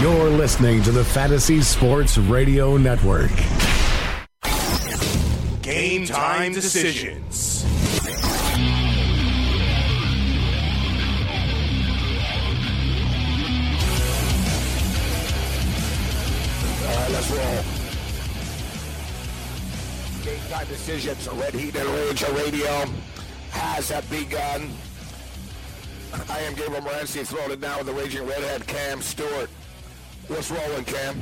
You're listening to the Fantasy Sports Radio Network. Game time decisions. All right, let's roll. Game time decisions. Red Heat and Ranger Radio has begun. I am Gabriel Morency throwing it down with the Raging Redhead Cam Stewart. What's rolling, Cam?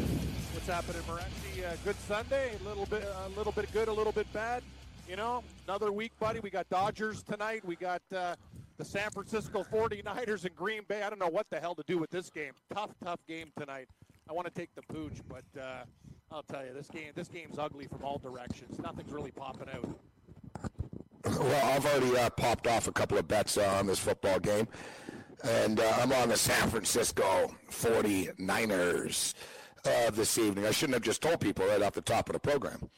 What's happening, Morency? Uh, good Sunday. A little bit, a little bit good, a little bit bad. You know, another week, buddy. We got Dodgers tonight. We got uh, the San Francisco 49ers and Green Bay. I don't know what the hell to do with this game. Tough, tough game tonight. I want to take the pooch, but uh, I'll tell you, this game, this game's ugly from all directions. Nothing's really popping out. Well, I've already uh, popped off a couple of bets uh, on this football game, and uh, I'm on the San Francisco 49ers uh, this evening. I shouldn't have just told people right off the top of the program.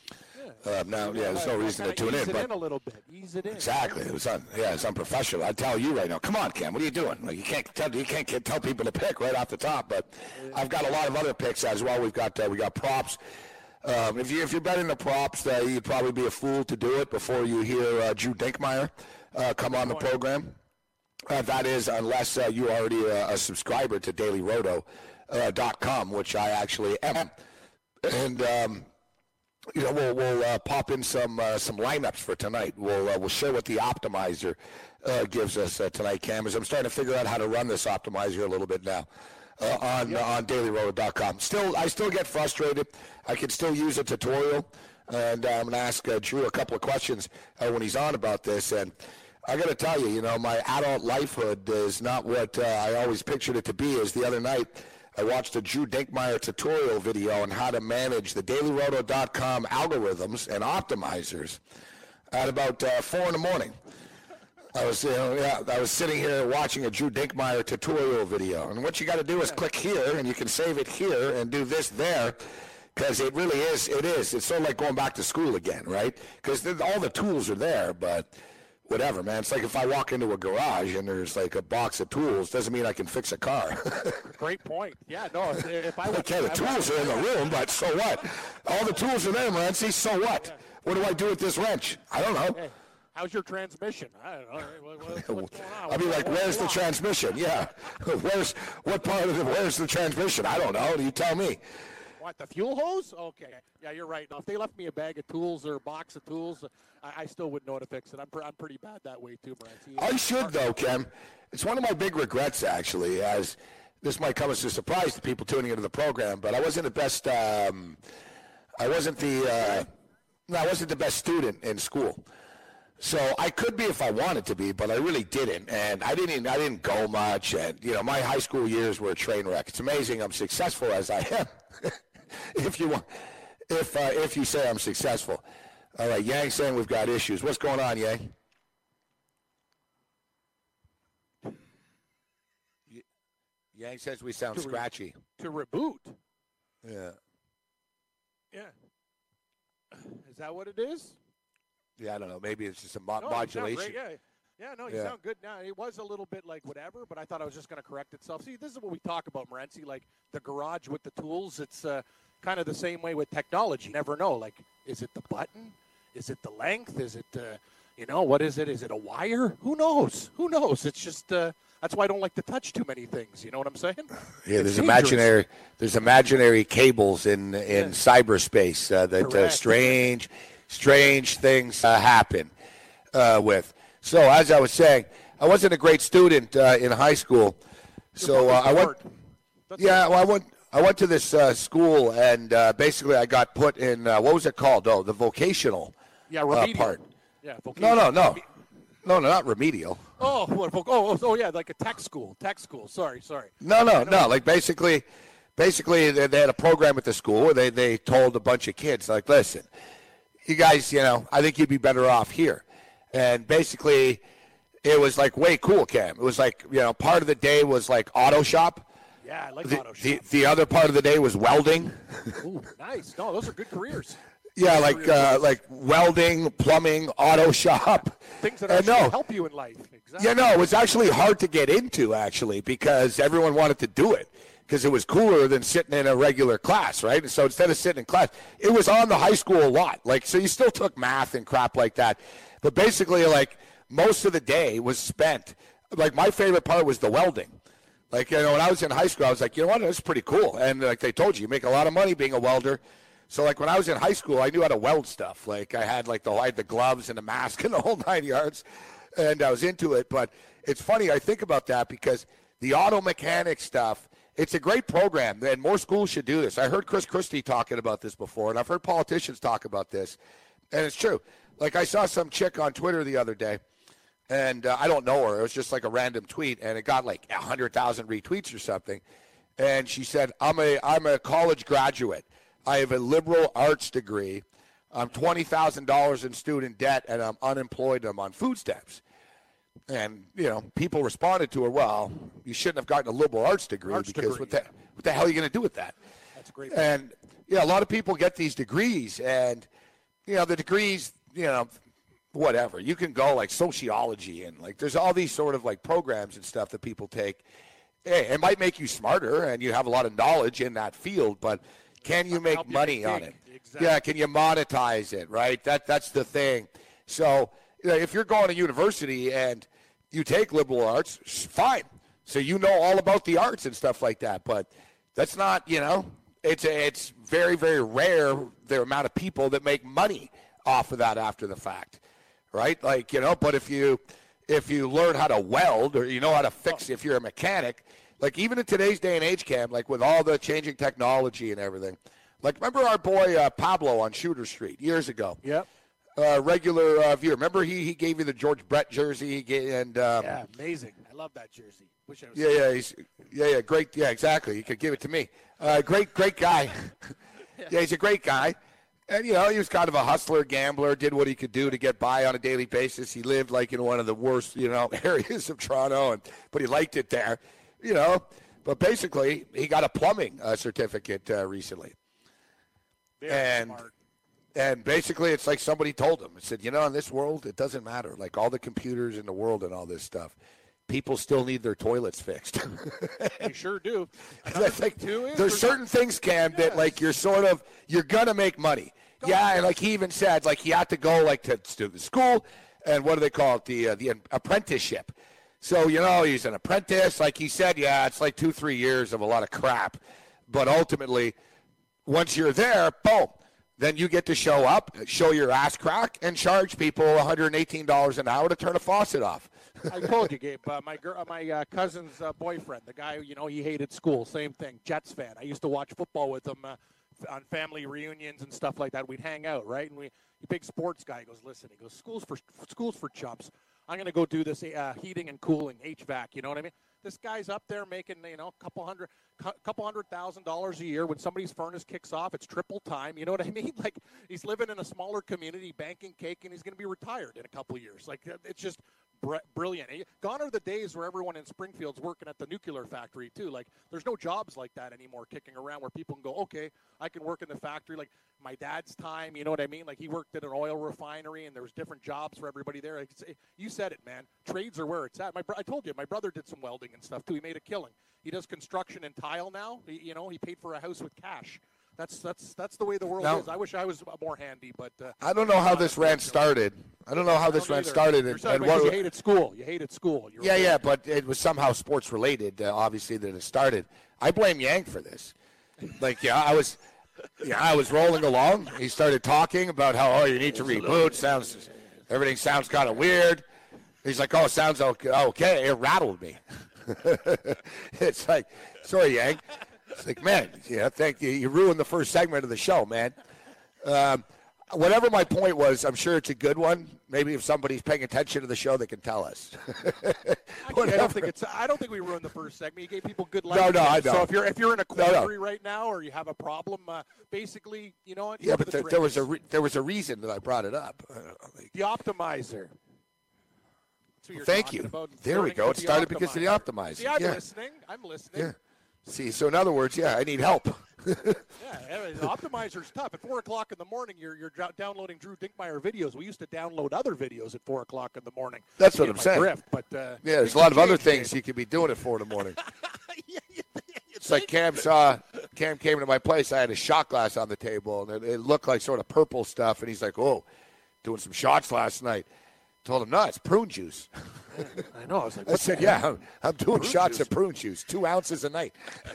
Uh, now, yeah, there's no reason to tune ease in, it but in a little bit. Ease it in. Exactly. It was un, yeah, it's unprofessional. I tell you right now. Come on, Cam. What are you doing? Like you can't tell you can't tell people to pick right off the top. But I've got a lot of other picks as well. We've got uh, we got props. Um, if you if you're betting the props, uh, you'd probably be a fool to do it before you hear uh, Drew Dinkmeyer uh, come on the program. Uh, that is, unless uh, you are already a, a subscriber to DailyRoto.com, uh, which I actually am. And um, you know, we'll we'll uh, pop in some uh, some lineups for tonight. We'll uh, we'll share what the optimizer uh, gives us uh, tonight, Cam. As I'm starting to figure out how to run this optimizer a little bit now uh, on on DailyRoto.com. Still, I still get frustrated. I can still use a tutorial, and uh, I'm going to ask uh, Drew a couple of questions uh, when he's on about this. And I got to tell you, you know, my adult lifehood is not what uh, I always pictured it to be. As the other night. I watched a Drew Dinkmeyer tutorial video on how to manage the DailyRoto.com algorithms and optimizers at about uh, four in the morning. I was, you know, yeah, I was sitting here watching a Drew Dinkmeyer tutorial video, and what you got to do is click here, and you can save it here and do this there, because it really is, it is. It's sort of like going back to school again, right? Because all the tools are there, but whatever, man. It's like if I walk into a garage and there's like a box of tools, doesn't mean I can fix a car. Great point. Yeah, no. If, if I Okay, the tools are in the room, but so what? All the tools are there, Morency. So what? What do I do with this wrench? I don't know. Hey, how's your transmission? I don't know. What, what, what's going on? I'll be like, where's the transmission? Yeah. Where's what part of the where's the transmission? I don't know. Do you tell me. What the fuel hose? Okay, yeah, you're right. Now, if they left me a bag of tools or a box of tools, I, I still wouldn't know how to fix it. I'm, pr- I'm pretty bad that way too, Morency. I should though, Ken. It's one of my big regrets actually, as this might come as a surprise to people tuning into the program, but I wasn't the best um, I wasn't the uh, no, I wasn't the best student in school. So I could be if I wanted to be, but I really didn't, and I didn't. I didn't go much, and you know, my high school years were a train wreck. It's amazing I'm successful as I am. if you want, if uh, if you say I'm successful, all right. Yang saying we've got issues. What's going on, Yang? Yang says we sound To re- scratchy. to reboot. Yeah. Yeah. Is that what it is? Yeah, I don't know. Maybe it's just a mo- No, you sound great, modulation. Yeah. Yeah, no, you Yeah. sound good now. It was a little bit like whatever, but I thought I was just going to correct itself. See, this is what we talk about, Morency. Like the garage with the tools, it's uh, kind of the same way with technology. You never know. Like, is it the button? Is it the length? Is it, uh, you know, what is it? Is it a wire? Who knows? Who knows? It's just uh, that's why I don't like to touch too many things. You know what I'm saying? Yeah, there's imaginary there's imaginary cables in in Yeah. cyberspace uh, that uh, strange strange things uh, happen uh, with. So as I was saying, I wasn't a great student uh, in high school. So uh, I went. Yeah, well, I went. I went to this uh, school, and uh, basically, I got put in uh, what was it called? Oh, the vocational yeah, uh, remedial. part. Yeah, No, vocational. no, no, no, no, not remedial. Oh, what, oh, oh, oh, yeah, like a tech school. Tech school. Sorry, sorry. No, no, no. Like basically, basically they, they had a program at the school where they, they told a bunch of kids, like, listen, you guys, you know, I think you'd be better off here. And basically, it was like way cool, Cam. It was like, you know, part of the day was like auto shop. Yeah, I like The, auto shop. the, the other part of the day was welding. Ooh, nice. No, those are good careers. Yeah, like uh, like welding, plumbing, auto shop. Things that actually no. help you in life. Exactly. Yeah, no, it was actually hard to get into actually because everyone wanted to do it because it was cooler than sitting in a regular class, right? And so instead of sitting in class, it was on the high school a lot. Like so, you still took math and crap like that, but basically, like most of the day was spent. Like my favorite part was the welding. Like you know, when I was in high school, I was like, you know what, this is pretty cool. And like they told you, you make a lot of money being a welder. So like when I was in high school, I knew how to weld stuff. Like I had like the I had the gloves and the mask and the whole nine yards, and I was into it. But it's funny, I think about that because the auto mechanic stuff. It's a great program, and more schools should do this. I heard Chris Christie talking about this before, and I've heard politicians talk about this, and it's true. Like I saw some chick on Twitter the other day, and uh, I don't know her. It was just like a random tweet, and it got like a hundred thousand retweets or something. And she said, "I'm a I'm a college graduate. I have a liberal arts degree. I'm twenty thousand dollars in student debt, and I'm unemployed. And I'm on food stamps." And you know, people responded to her, "Well, you shouldn't have gotten a liberal arts degree Arts because degree, what the what the hell are you going to do with that?" That's a great. And yeah, a lot of people get these degrees, and you know the degrees, you know, whatever. You can go like sociology and like there's all these sort of like programs and stuff that people take. Hey, it might make you smarter and you have a lot of knowledge in that field, but can you make money on it? Exactly. Yeah, can you monetize it? Right. That that's the thing. So you know, if you're going to university and you take liberal arts, fine. So you know all about the arts and stuff like that, but that's not you know it's a, it's very very rare the amount of people that make money off of that after the fact right like you know but if you if you learn how to weld or you know how to fix if you're a mechanic like even in today's day and age cam like with all the changing technology and everything like remember our boy uh, pablo on shooter street years ago Yep. uh, regular uh, viewer remember he, he gave you the george brett jersey he gave, and um, Yeah, amazing. I love that jersey. Wish I was. yeah, yeah, he's yeah, yeah, great. Yeah, exactly. You could give it to me. Uh, great, great guy. yeah, he's a great guy. And you know, he was kind of a hustler, gambler. Did what he could do to get by on a daily basis. He lived like in one of the worst, you know, areas of Toronto, and but he liked it there. You know, but basically, he got a plumbing uh, certificate uh, recently. Very and smart. and basically, it's like somebody told him. It said, you know, in this world, it doesn't matter. Like all the computers in the world and all this stuff, people still need their toilets fixed. You sure do. That's like, two is there's certain things, Cam, that like you're sort of you're gonna make money. Yeah, and like he even said, like he had to go like to, to the school, and what do they call it? The uh, the apprenticeship. So you know he's an apprentice. Like he said, yeah, it's like two three years of a lot of crap, but ultimately, once you're there, boom. Then you get to show up, show your ass crack, and charge people $118 an hour to turn a faucet off. I told you, Gabe. Uh, my uh, my uh, cousin's uh, boyfriend, the guy you know he hated school. Same thing. Jets fan. I used to watch football with him uh, on family reunions and stuff like that. We'd hang out, right? And we, big sports guy. Goes, listen. He goes, schools for schools for chumps. I'm gonna go do this uh, heating and cooling, HVAC. You know what I mean? This guy's up there making you know a couple hundred, cou- couple hundred thousand dollars a year. When somebody's furnace kicks off, it's triple time. You know what I mean? Like he's living in a smaller community, banking cake, and he's gonna be retired in a couple years. Like it's just brilliant. Gone are the days where everyone in Springfield's working at the nuclear factory too. Like there's no jobs like that anymore kicking around where people can go, okay, I can work in the factory. Like my dad's time, you know what I mean? Like he worked at an oil refinery and there was different jobs for everybody there. Like, you said it, man. Trades are where it's at. My I told you, my brother did some welding and stuff too. He made a killing. He does construction and tile now. He, you know, he paid for a house with cash. That's that's that's the way the world Now- is. I wish I was more handy, but uh, I don't know how not this rant started. I don't know how this don't rant either. started You're and, and what. you hated school. You hated school. You were Yeah, a yeah, but it was somehow sports related. Uh, obviously, that it started. I blame Yang for this. Like, yeah, I was, yeah, I was rolling along. He started talking about how oh, you need to reboot. Sounds, everything sounds kind of weird. He's like, oh, it sounds okay. okay. It rattled me. it's like, sorry, Yang. It's like, man, yeah, thank you. You ruined the first segment of the show, man. Um, whatever my point was, I'm sure it's a good one. maybe if somebody's paying attention to the show, they can tell us. Actually, I don't think it's. I don't think we ruined the first segment. You gave people good life. No, no, I don't. So if you're if you're in a No, no. quandary right now or you have a problem, uh, basically, you know what? yeah, but the there, there was a re- there was a reason that I brought it up. The optimizer. That's Thank you. There we go. It started because of the optimizer. See, I'm Yeah. listening. I'm listening. yeah. See, so in other words, yeah, I need help. Yeah, the optimizer's tough. At four o'clock in the morning, you're you're downloading Drew Dinkmeyer videos. We used to download other videos at four o'clock in the morning. That's what I'm saying. Drift, but uh, Yeah, there's a lot of other things you could be doing at four in the morning. Yeah, you- you It's like? Cam saw Cam came to my place. I had a shot glass on the table, and it, it looked like sort of purple stuff. And he's like, "Oh, doing some shots last night." Told him, "No, it's prune juice." I know. I was like, I said, "Yeah. I'm, I'm doing Prune shots juice? of prune juice, two ounces a night."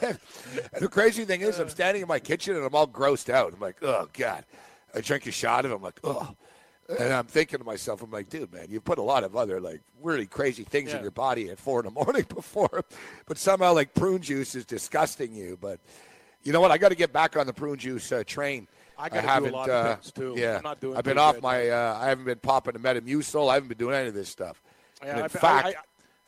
the crazy thing is, I'm standing in my kitchen and I'm all grossed out. I'm like, "Oh God!" I drink a shot of it. I'm like, "Oh." And I'm thinking to myself, I'm like, dude, man, you put a lot of other like really crazy things in your body at four in the morning before, but somehow like prune juice is disgusting you. But you know what? I got to get back on the prune juice uh, train. I a haven't, of uh, things, too. Yeah, I'm not doing I've been off good. my. Uh, I haven't been popping the Metamucil. I haven't been doing any of this stuff. Yeah, in I, fact, I, I,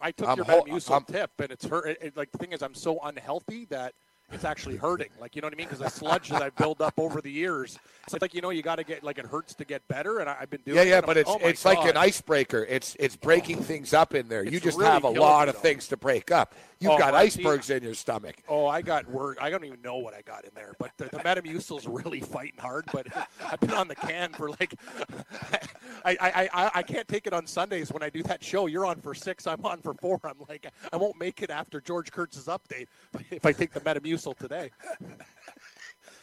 I took I'm your ho- Metamucil I'm- tip, and it's hurt. It, it- like the thing is, I'm so unhealthy that it's actually hurting. Like you know what I mean? Because the sludge that I built up over the years, it's like you know you got to get like it hurts to get better, and I, I've been doing. yeah, yeah, but I'm it's oh my it's like an icebreaker. It's it's breaking things up in there. you just really have a lot of though. things to break up. You've Oh, got icebergs in your stomach. Oh, I got word. I don't even know what I got in there, but the, the Metamucil's really fighting hard. But I've been on the can for like, I, I, I, I can't take it on Sundays when I do that show. You're on for six, I'm on for four. I'm like, I won't make it after George Kurtz's update if I take the Metamucil today.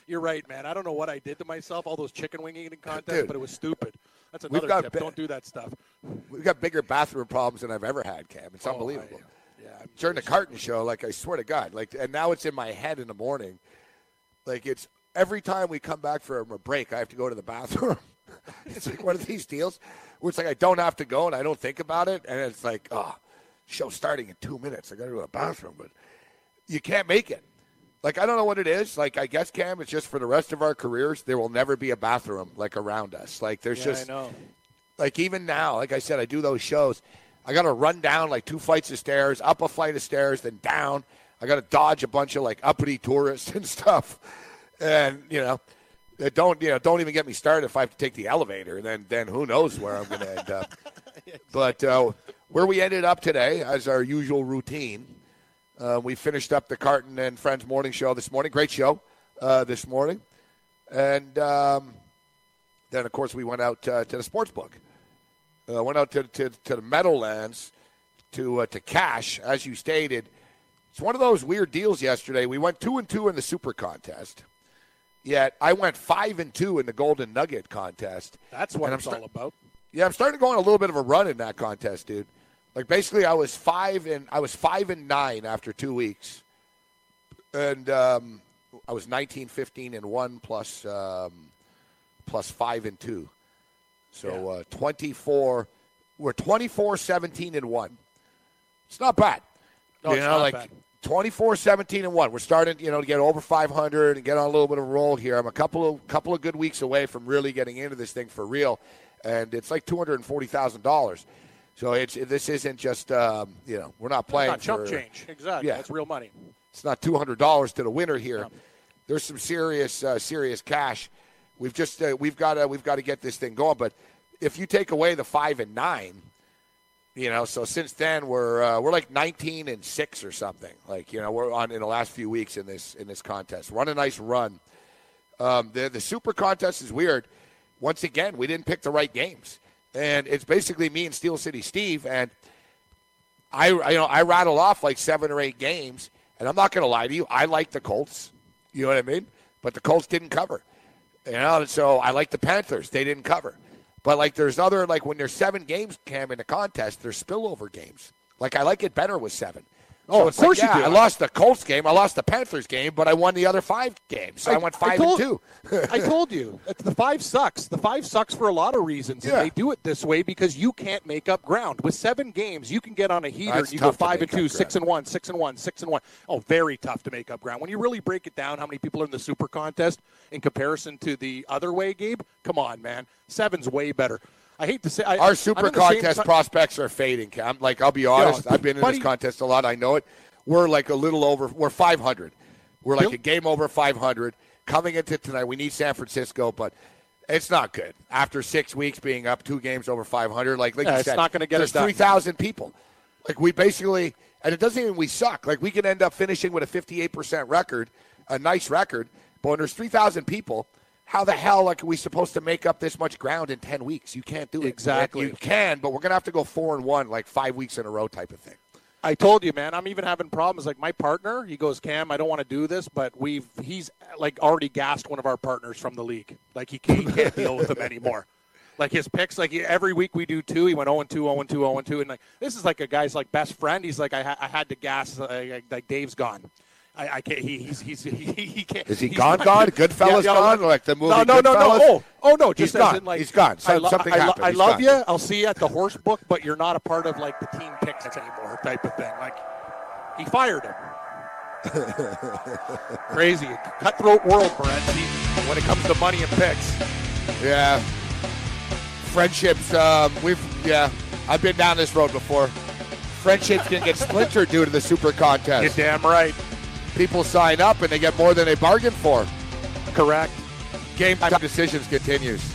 You're right, man. I don't know what I did to myself. All those chicken wing eating contests, Dude. but it was stupid. That's another tip. ba- don't do that stuff. We've got bigger bathroom problems than I've ever had, Cam. It's Oh, unbelievable. I- during the carton show, like I swear to God, like and now it's in my head in the morning. Like it's every time we come back from a break, I have to go to the bathroom. it's like one of these deals where it's like I don't have to go and I don't think about it, and it's like, oh, show starting in two minutes. I got to go to the bathroom, but you can't make it. Like I don't know what it is. Like I guess Cam, it's just for the rest of our careers, there will never be a bathroom like around us. Like there's Yeah, just I know. like even now, like I said, I do those shows. I got to run down like two flights of stairs, up a flight of stairs, then down. I got to dodge a bunch of like uppity tourists and stuff, and you know, don't you know? Don't even get me started if I have to take the elevator. Then then who knows where I'm going to end up. But uh, where we ended up today, as our usual routine, uh, we finished up the Carton and Friends morning show this morning. Great show uh, this morning, and um, then of course we went out uh, to the sports book. Uh, went out to, to, to the Meadowlands to uh, to cash, as you stated. It's one of those weird deals yesterday. We went two and two in the Super Contest, yet I went five and two in the Golden Nugget Contest. That's what And I'm it's sta- all about. Yeah, I'm starting to go on a little bit of a run in that contest, dude. Like basically, I was five and I was five and nine after two weeks, and um, I was 19, 15 and one plus um, plus five and two, so uh, 24. We're 24, 17 and one. It's not bad. No, you it's know, like bad. 24, 17 and one. We're starting, you know, to get over 500 and get on a little bit of a roll here. I'm a couple of couple of good weeks away from really getting into this thing for real, and it's like two hundred and forty thousand dollars. So it's this isn't just um, you know we're not playing Not chump change. Exactly. Yeah. That's real money. It's not two hundred dollars to the winner here. There's some serious uh, serious cash. We've just uh, we've got to we've got to get this thing going. But if you take away the five and nine, you know, so since then we're uh, we're like 19 and six or something. Like you know we're on in the last few weeks in this in this contest. Run a nice run. Um, the the super contest is weird. Once again, we didn't pick the right games, and it's basically me and Steel City Steve. And I you know I rattle off like seven or eight games, and I'm not going to lie to you. I like the Colts. You know what I mean? But the Colts didn't cover. You know, so I like the Panthers. They didn't cover. But like there's other like when there's seven games cam in a contest, there's spillover games. Like I like it better with seven. Oh, so of course like, you yeah, do. I lost the Colts game, I lost the Panthers game, but I won the other five games. So I, went five told, and two. I told you the five sucks. The five sucks for a lot of reasons, Yeah. and they do it this way because you can't make up ground. With seven games, you can get on a heater. That's and you go five and two, six and one, six and one, six and one. Oh, very tough to make up ground. When you really break it down, how many people are in the super contest in comparison to the other way, Gabe? Come on, man. Seven's way better. I hate to say I, Our super in the same contest prospects are fading, Cam. Like I'll be honest, Yeah, I've been in buddy- this contest a lot. I know it. We're like a little over. We're 500. We're like a game over 500 coming into tonight. We need San Francisco, but it's not good after six weeks being up two games over 500. Like like Yeah, you it's said, not gonna get there's it done. 3,000 people. Like we basically, and it doesn't even we suck. Like we could end up finishing with a 58% record, a nice record. But when there's 3,000 people, how the hell like are we supposed to make up this much ground in 10 weeks? You can't do it. Exactly. You can, but we're gonna have to go four and one, like five weeks in a row, type of thing. I told you, man. I'm even having problems. Like my partner, he goes, Cam, I don't want to do this, but we've he's like already gassed one of our partners from the league. Like he can't, he can't deal with him anymore. Like his picks, like he, every week we do two. He went 0 and 2, 0 and 2, 0 and 2, and like this is like a guy's like best friend. He's like I, ha- I had to gas. Like, like Dave's gone. I, I can't. He, he's he's he, he can't. Is he he's gone, not- gone? Goodfellas gone? Like the movie No, no, no, no. Oh, oh no. Just He's gone. like He's gone. I, lo- something I, lo- happened. I love gone. you. I'll see you at the horse book, but you're not a part of like the team picks anymore, type of thing. Like he fired him. Crazy, cutthroat world, Morency, when it comes to money and picks. Yeah. Friendships, um, we've, yeah, I've been down this road before. Friendships can get splintered due to the super contest. You're damn right. People sign up and they get more than they bargained for. Correct. Game time decisions continues.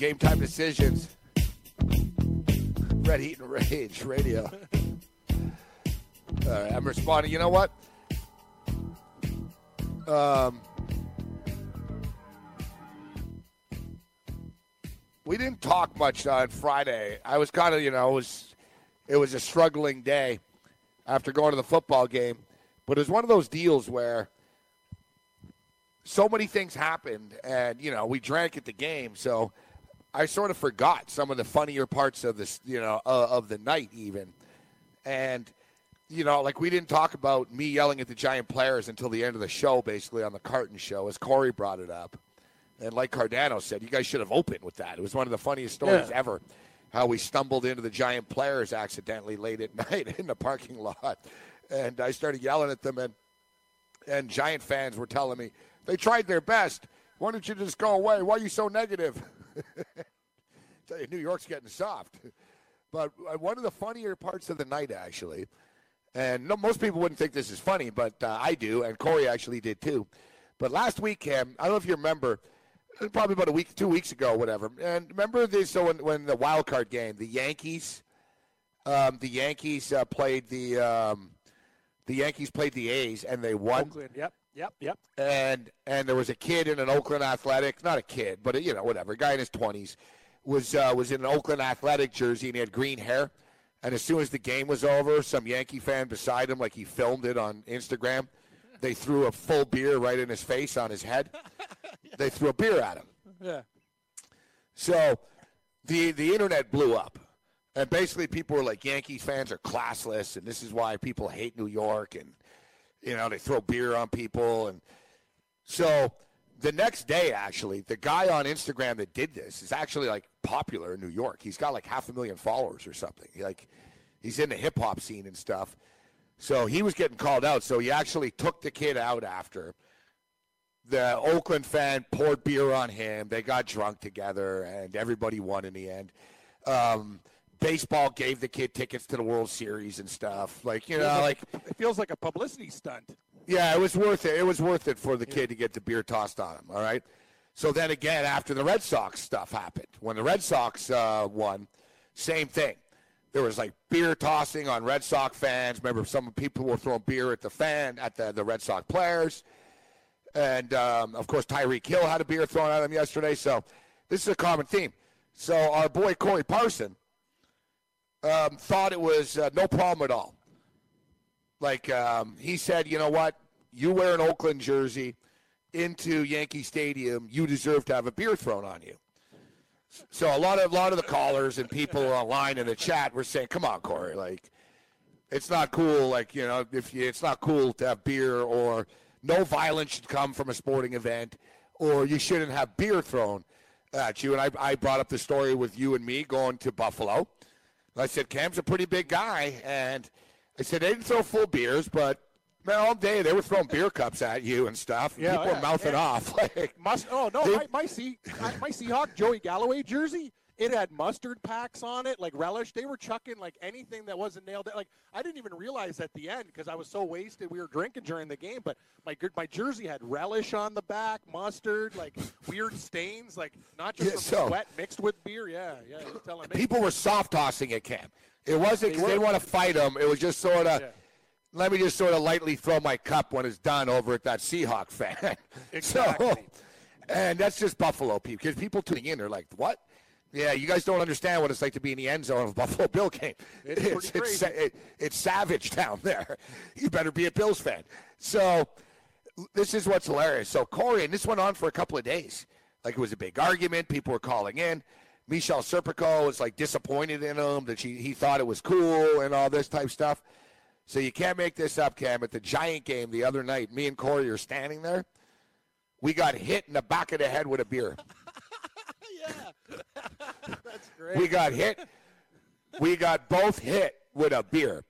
Game time decisions. Red Heat and Rage Radio. All right, I'm responding. You know what? Um, we didn't talk much on Friday. I was kind of, you know, it was it was a struggling day after going to the football game, but it was one of those deals where so many things happened, and you know, we drank at the game, so I sort of forgot some of the funnier parts of this, you know, uh, of the night even, and you know, like we didn't talk about me yelling at the Giant players until the end of the show, basically on the Carton show, as Corey brought it up, and like Cardano said, you guys should have opened with that. It was one of the funniest stories Yeah. ever. How we stumbled into the Giant players accidentally late at night in the parking lot, and I started yelling at them, and and Giant fans were telling me they tried their best. Why don't you just go away? Why are you so negative? Tell you, New York's getting soft. But uh, one of the funnier parts of the night, actually, and no, most people wouldn't think this is funny, but uh, I do, and Corey actually did too. But last week, Cam, I don't know if you remember, probably about a week, two weeks ago, whatever. And remember this? So when, when the wild card game, the Yankees, um, the Yankees uh, played the um, the Yankees played the A's, and they won Oakland. Yep. Yep. Yep. and and there was a kid in an Oakland Athletic, not a kid, but you know whatever, a guy in his twenties was uh, was in an Oakland Athletic jersey and he had green hair. And as soon as the game was over, some Yankee fan beside him, like he filmed it on Instagram, they threw a full beer right in his face on his head. They threw a beer at him. Yeah. So the the internet blew up. And basically people were like Yankees fans are classless and this is why people hate New York and you know, they throw beer on people and so the next day actually, the guy on Instagram that did this is actually like popular in New York. He's got like half a million followers or something. Like he's in the hip hop scene and stuff. So he was getting called out. So he actually took the kid out after the Oakland fan poured beer on him. They got drunk together, and everybody won in the end. Um, baseball gave the kid tickets to the World Series and stuff. Like you know, Feels like it feels like a publicity stunt. yeah, it was worth it. It was worth it for the kid to get the beer tossed on him. All right. So then again, after the Red Sox stuff happened, when the Red Sox uh, won, same thing. There was like beer tossing on Red Sox fans. Remember, some people were throwing beer at the fan at the, the Red Sox players, and um, of course Tyreek Hill had a beer thrown at him yesterday. So this is a common theme. So our boy Corey Parson um, thought it was uh, no problem at all. Like um, he said, you know what? You wear an Oakland jersey into Yankee Stadium, you deserve to have a beer thrown on you. So a lot of a lot of the callers and people online in the chat were saying, "Come on, Corey, like it's not cool. Like you know, if you, it's not cool to have beer, or no violence should come from a sporting event, or you shouldn't have beer thrown at you." And I, I brought up the story with you and me going to Buffalo. I said, "Cam's a pretty big guy," and I said they didn't throw full beers, but man, all day they were throwing beer cups at you and stuff. Yeah, People yeah, were mouthing yeah. off. Like, Must oh no, They- my my, sea, my Seahawk Joey Galloway jersey. It had mustard packs on it, like relish. They were chucking like anything that wasn't nailed. Like I didn't even realize at the end because I was so wasted. We were drinking during the game, but my good- my jersey had relish on the back, mustard, like weird stains, like not just Yeah, so- sweat mixed with beer. Yeah, yeah. You're telling me. people were soft tossing at Cam. It wasn't because They didn't want to fight him. It was just sort of. Yeah. Let me just sort of lightly throw my cup when it's done over at that Seahawk fan. Exactly. So, and that's just Buffalo people. Because people tuning in, they're like, "What? Yeah, you guys don't understand what it's like to be in the end zone of a Buffalo Bill game. It's it's, sa- it- it's savage down there. You better be a Bills fan. So this is what's hilarious. So Corey, and this went on for a couple of days. Like it was a big argument. People were calling in. Michelle Serpico was like disappointed in him that she he thought it was cool and all this type stuff. So you can't make this up, Cam. At the Giant game the other night, me and Corey are standing there. We got hit in the back of the head with a beer. that's great. We got hit. We got both hit with a beer.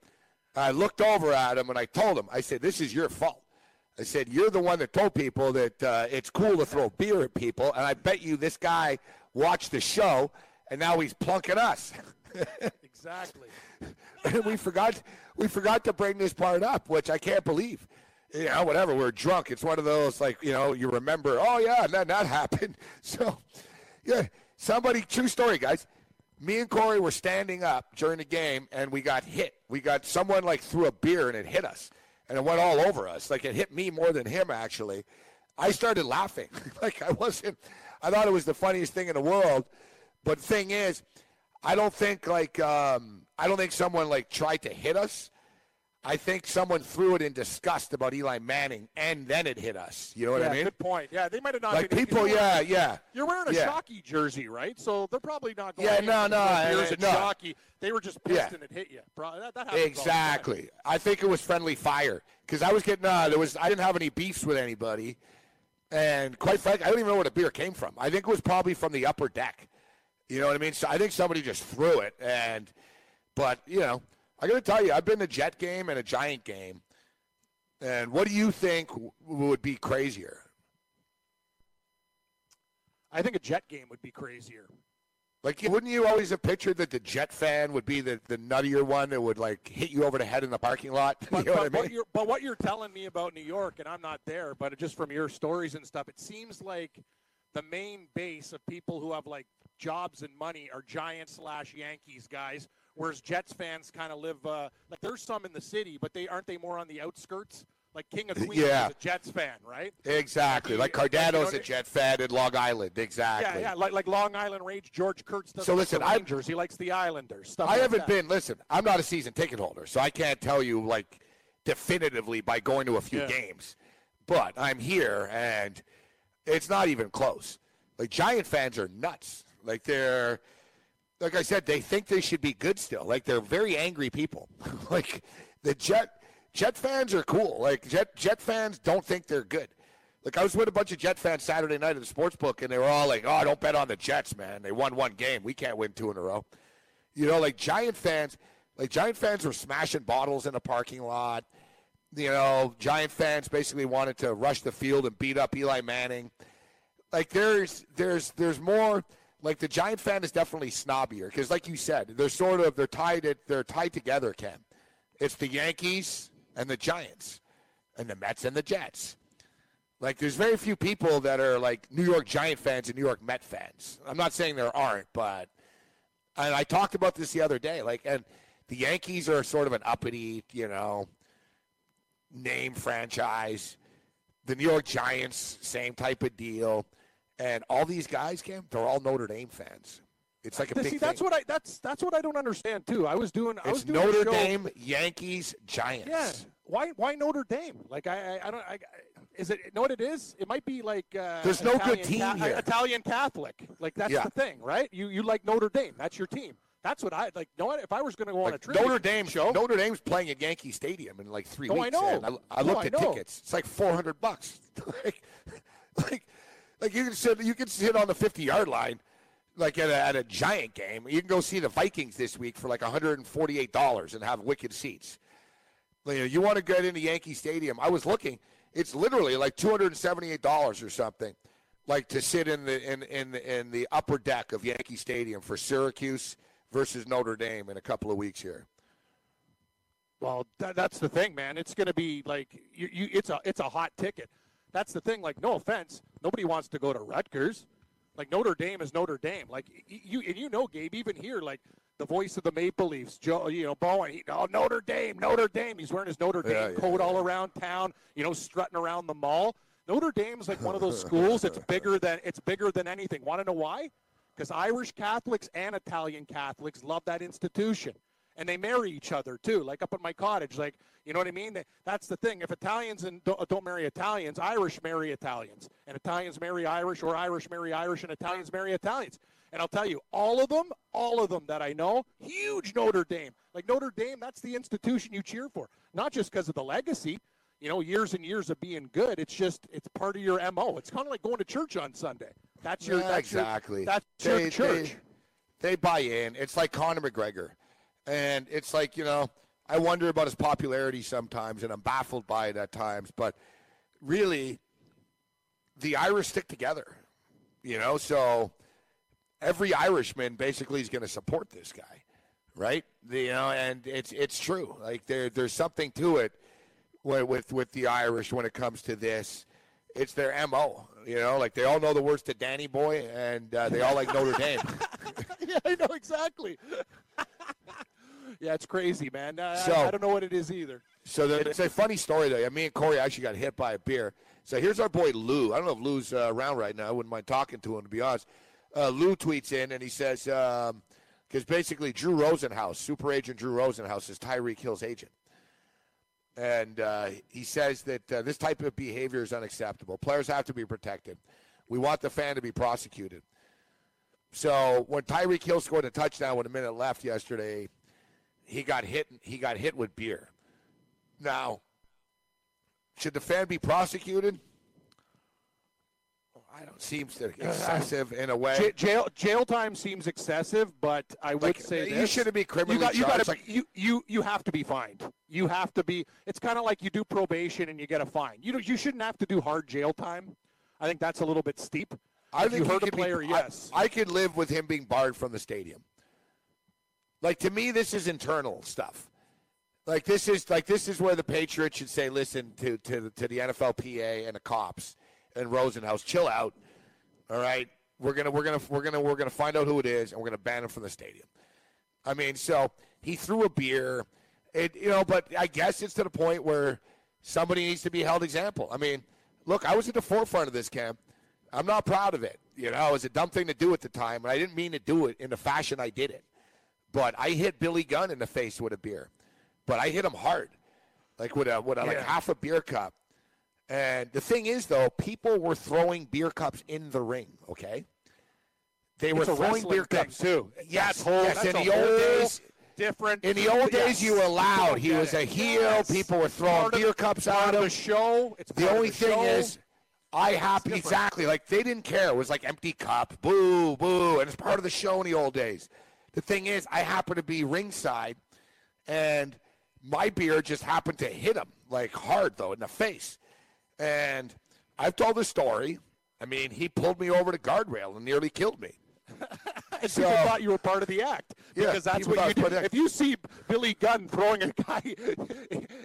I looked over at him and I told him, I said, "This is your fault." I said, "You're the one that told people that uh, it's cool to throw beer at people, and I bet you this guy watched the show, and now he's plunking us." exactly. and we forgot we forgot to bring this part up, which I can't believe. You know, whatever. We're drunk. It's one of those like you know you remember. Oh yeah, that that happened. So, yeah, somebody. True story, guys. Me and Corey were standing up during the game, and we got hit. We got someone like threw a beer, and it hit us, and it went all over us. Like it hit me more than him, actually. I started laughing. like I wasn't. I thought it was the funniest thing in the world. But thing is, I don't think like um, I don't think someone like tried to hit us. I think someone threw it in disgust about Eli Manning, and then it hit us. You know what yeah, I mean? good point. Yeah, they might have not. Like people, yeah, yeah. You're wearing a yeah. Shockey jersey, right? So they're probably not going. Yeah, no, no, I- no. Shockey. They were just pissed Yeah. and it hit you. That, that happens all the time. Exactly. I think it was friendly fire because I was getting uh, there was I didn't have any beefs with anybody, and quite frankly, I don't even know where the beer came from. I think it was probably from the upper deck. You know what I mean? So I think somebody just threw it, and but you know, I got to tell you, I've been to Jet game and a Giant game, and what do you think would be crazier? I think a Jet game would be crazier. Like, wouldn't you always have pictured that the Jet fan would be the, the nuttier one that would like hit you over the head in the parking lot? But, you know but, what I what mean? you're, but what you're telling me about New York, and I'm not there, but just from your stories and stuff, it seems like the main base of people who have like jobs and money are Giants slash Yankees guys, whereas Jets fans kind of live uh, like there's some in the city, but they aren't they more on the outskirts? Like King of Queens Yeah. is a Jets fan, right? Exactly. Like Like, Cardano's a Jet fan in Long Island. Exactly. Yeah, yeah, like like Long Island Rage. George Kurtz doesn't So like listen, the I'm- Rangers. He likes the Islanders. Stuff I like haven't that. been. Listen, I'm not a season ticket holder, so I can't tell you like definitively by going to a few Yeah. games. But I'm here, and it's not even close. Like Giant fans are nuts. Like they're, like I said, they think they should be good still. Like they're very angry people. like the Jet Jet fans are cool. Like Jet Jet fans don't think they're good. Like I was with a bunch of Jet fans Saturday night at the sports book, and they were all like, "Oh, don't bet on the Jets, man. They won one game. We can't win two in a row." You know, like Giant fans, like Giant fans were smashing bottles in the parking lot. You know, Giant fans basically wanted to rush the field and beat up Eli Manning. Like there's there's there's more like the Giant fan is definitely snobbier because, like you said, they're sort of they're tied at, they're tied together. Ken, it's the Yankees and the Giants, and the Mets and the Jets. Like, there's very few people that are like New York Giant fans and New York Met fans. I'm not saying there aren't, but and I talked about this the other day. Like, and the Yankees are sort of an uppity, you know, name franchise. The New York Giants, same type of deal. And all these guys, Cam, they're all Notre Dame fans. It's like a big See, thing. that's what I that's that's what I don't understand too. I was doing I was it's doing a Notre Dame, Yankees, Giants. Yeah. Why why Notre Dame? Like I I, I don't I, is it you know what it is? It might be like uh, There's no good team Ca- here. Italian Catholic. Like that's Yeah. the thing, right? You you like Notre Dame. That's your team. That's what I like. You know what? If I was going to go on a trip, Notre Dame show, Notre Dame's playing at Yankee Stadium in like three No, I weeks. know. and I, I looked I at know. tickets. It's like four hundred bucks. like, like, like you can sit you can sit on the fifty yard line, like at a, at a giant game. You can go see the Vikings this week for like one hundred and forty eight dollars and have wicked seats. You, know, you want to get into Yankee Stadium? I was looking. It's literally like two hundred and seventy eight dollars or something, like to sit in the in in in the upper deck of Yankee Stadium for Syracuse versus Notre Dame in a couple of weeks here. Well, that, that's the thing, man. It's going to be like you, you. It's a it's a hot ticket. That's the thing. Like, no offense, nobody wants to go to Rutgers. Like Notre Dame is Notre Dame. Like you and you know, Gabe. Even here, like the voice of the Maple Leafs, Joe. You know, Bowen. He, oh, Notre Dame, Notre Dame. He's wearing his Notre Dame Yeah, yeah, coat all around town. You know, strutting around the mall. Notre Dame's like one of those schools. It's bigger than it's bigger than anything. Want to know why? Because Irish Catholics and Italian Catholics love that institution and they marry each other too. Like up at my cottage, like you know what I mean. That's the thing. If Italians and don't, don't marry Italians, Irish marry Italians, and Italians marry Irish, or Irish marry Irish, and Italians marry Italians. And I'll tell you, all of them, all of them that I know, huge Notre Dame. Like Notre Dame, that's the institution you cheer for, not just because of the legacy. You know, years and years of being good. It's just it's part of your mo. It's kind of like going to church on Sunday. That's your Yeah, that's your- exactly. that's They- your church. They, they buy in. It's like Conor McGregor, and it's like you know. I wonder about his popularity sometimes, and I'm baffled by it at times. But really, the Irish stick together. You know, so every Irishman basically is going to support this guy, right? The, you know, and it's it's true. Like there there's something to it with, with the Irish when it comes to this. It's their mo. You know, like they all know the words to Danny Boy, and uh, they all like Notre Dame. yeah, I know exactly. Yeah, it's crazy, man. Uh, So- I, I don't know what it is either. So there, it's a funny story though. Me and Corey actually got hit by a beer. So here's our boy Lou. I don't know if Lou's uh, around right now. I wouldn't mind talking to him to be honest. Uh, Lou tweets in and he says, because basically Drew Rosenhaus, super agent Drew Rosenhaus, is Tyreek Hill's agent. And uh, he says that uh, this type of behavior is unacceptable. Players have to be protected. We want the fan to be prosecuted. So when Tyreek Hill scored a touchdown with a minute left yesterday, he got hit. He got hit with beer. Now, should the fan be prosecuted? Oh, I don't seems excessive in a way. J- jail jail time seems excessive, but I would Like, say you this. shouldn't be criminally you got, you charged, Gotta, like- you, you you have to be fined. You have to be. It's kind of like you do probation and you get a fine. You you shouldn't have to do hard jail time. I think that's a little bit steep. I if think you hurt a could be- player, I- yes. I, could live with him being barred from the stadium. Like to me, this is internal stuff. Like this is like this is where the Patriots should say, listen to to to the NFLPA and the cops and Rosenhaus, chill out. All right, we're gonna we're gonna we're gonna we're gonna find out who it is and we're gonna ban him from the stadium. I mean, so he threw a beer, it you know, but I guess it's to the point where somebody needs to be held example. I mean, look, I was at the forefront of this camp. I'm not proud of it. You know, it was a dumb thing to do at the time, and I didn't mean to do it in the fashion I did it. But I hit Billy Gunn in the face with a beer, but I hit him hard, like with a with a, like half a beer cup. And the thing is, though, people were throwing beer cups in the ring. Okay, they were It's a throwing beer thing, cups too. Yes, yes. that's in the old days, Different. in the old Yes. days, you were allowed. He was it. a heel. Yes. People were throwing Part beer the- cups at of him. the show. It's The only the thing show. is, I happy exactly like they didn't care. It was like empty cup, boo, boo, and it's part of the show in the old days. The thing is, I happen to be ringside, and my beer just happened to hit him like hard though in the face, and I've told the story. I mean, he pulled me over the guardrail and nearly killed me. and So- people thought you were part of the act Yeah, because that's what you do. the If you see Billy Gunn throwing a guy,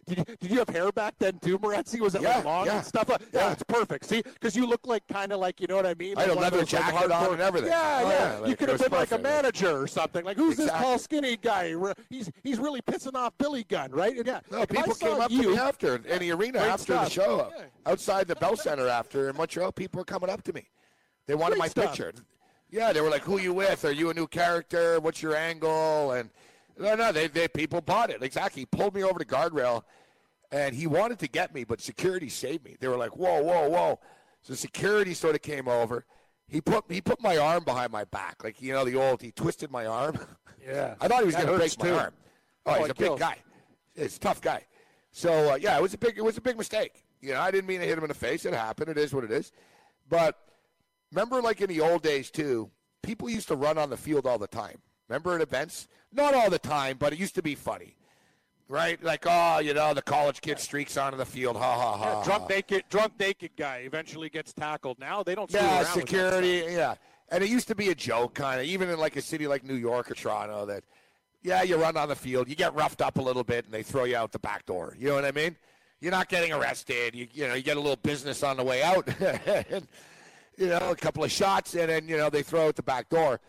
did, you, did you have hair back then too, Morency? Was it Yeah, like long yeah. and stuff? Like, yeah, Yeah. it's perfect. See, because you look like kind of like you know what I mean. I had Like a leather like, jacket on and everything. Yeah, Oh, yeah. yeah, you could have been like a manager or something. Like who's this tall, skinny guy? He's he's really pissing off Billy Gunn, right? And yeah. No, if people came up you, to me after in the arena after the show, Yeah. outside the Bell Center after in Montreal. People were coming up to me. They wanted Great my stuff. picture. Yeah, they were like, "Who you with? Are you a new character? What's your angle?" And no, no, they, they people bought it. Exactly. He pulled me over the guardrail, and he wanted to get me, but security saved me. They were like, "Whoa, whoa, whoa!" So security sort of came over. He put he put my arm behind my back, like you know the old. He twisted my arm. Yeah. I thought he was going to break my arm. Oh, Oh, he's a big guy. He's a tough guy. So uh, yeah, it was a big it was a big mistake. You know, I didn't mean to hit him in the face. It happened. It is what it is. But remember, like in the old days too, people used to run on the field all the time. Remember at events? Not all the time, but it used to be funny. Right? Like, oh, you know, the college kid streaks onto the field. Ha ha ha. Yeah, drunk naked, drunk naked guy eventually gets tackled. Now they don't. Yeah, security. Yeah, and it used to be a joke, kind of, even in like a city like New York or Toronto. That, yeah, you run on the field, you get roughed up a little bit, and they throw you out the back door. You know what I mean? You're not getting arrested. You, you know, you get a little business on the way out, and you know, a couple of shots, and then you know they throw out the back door.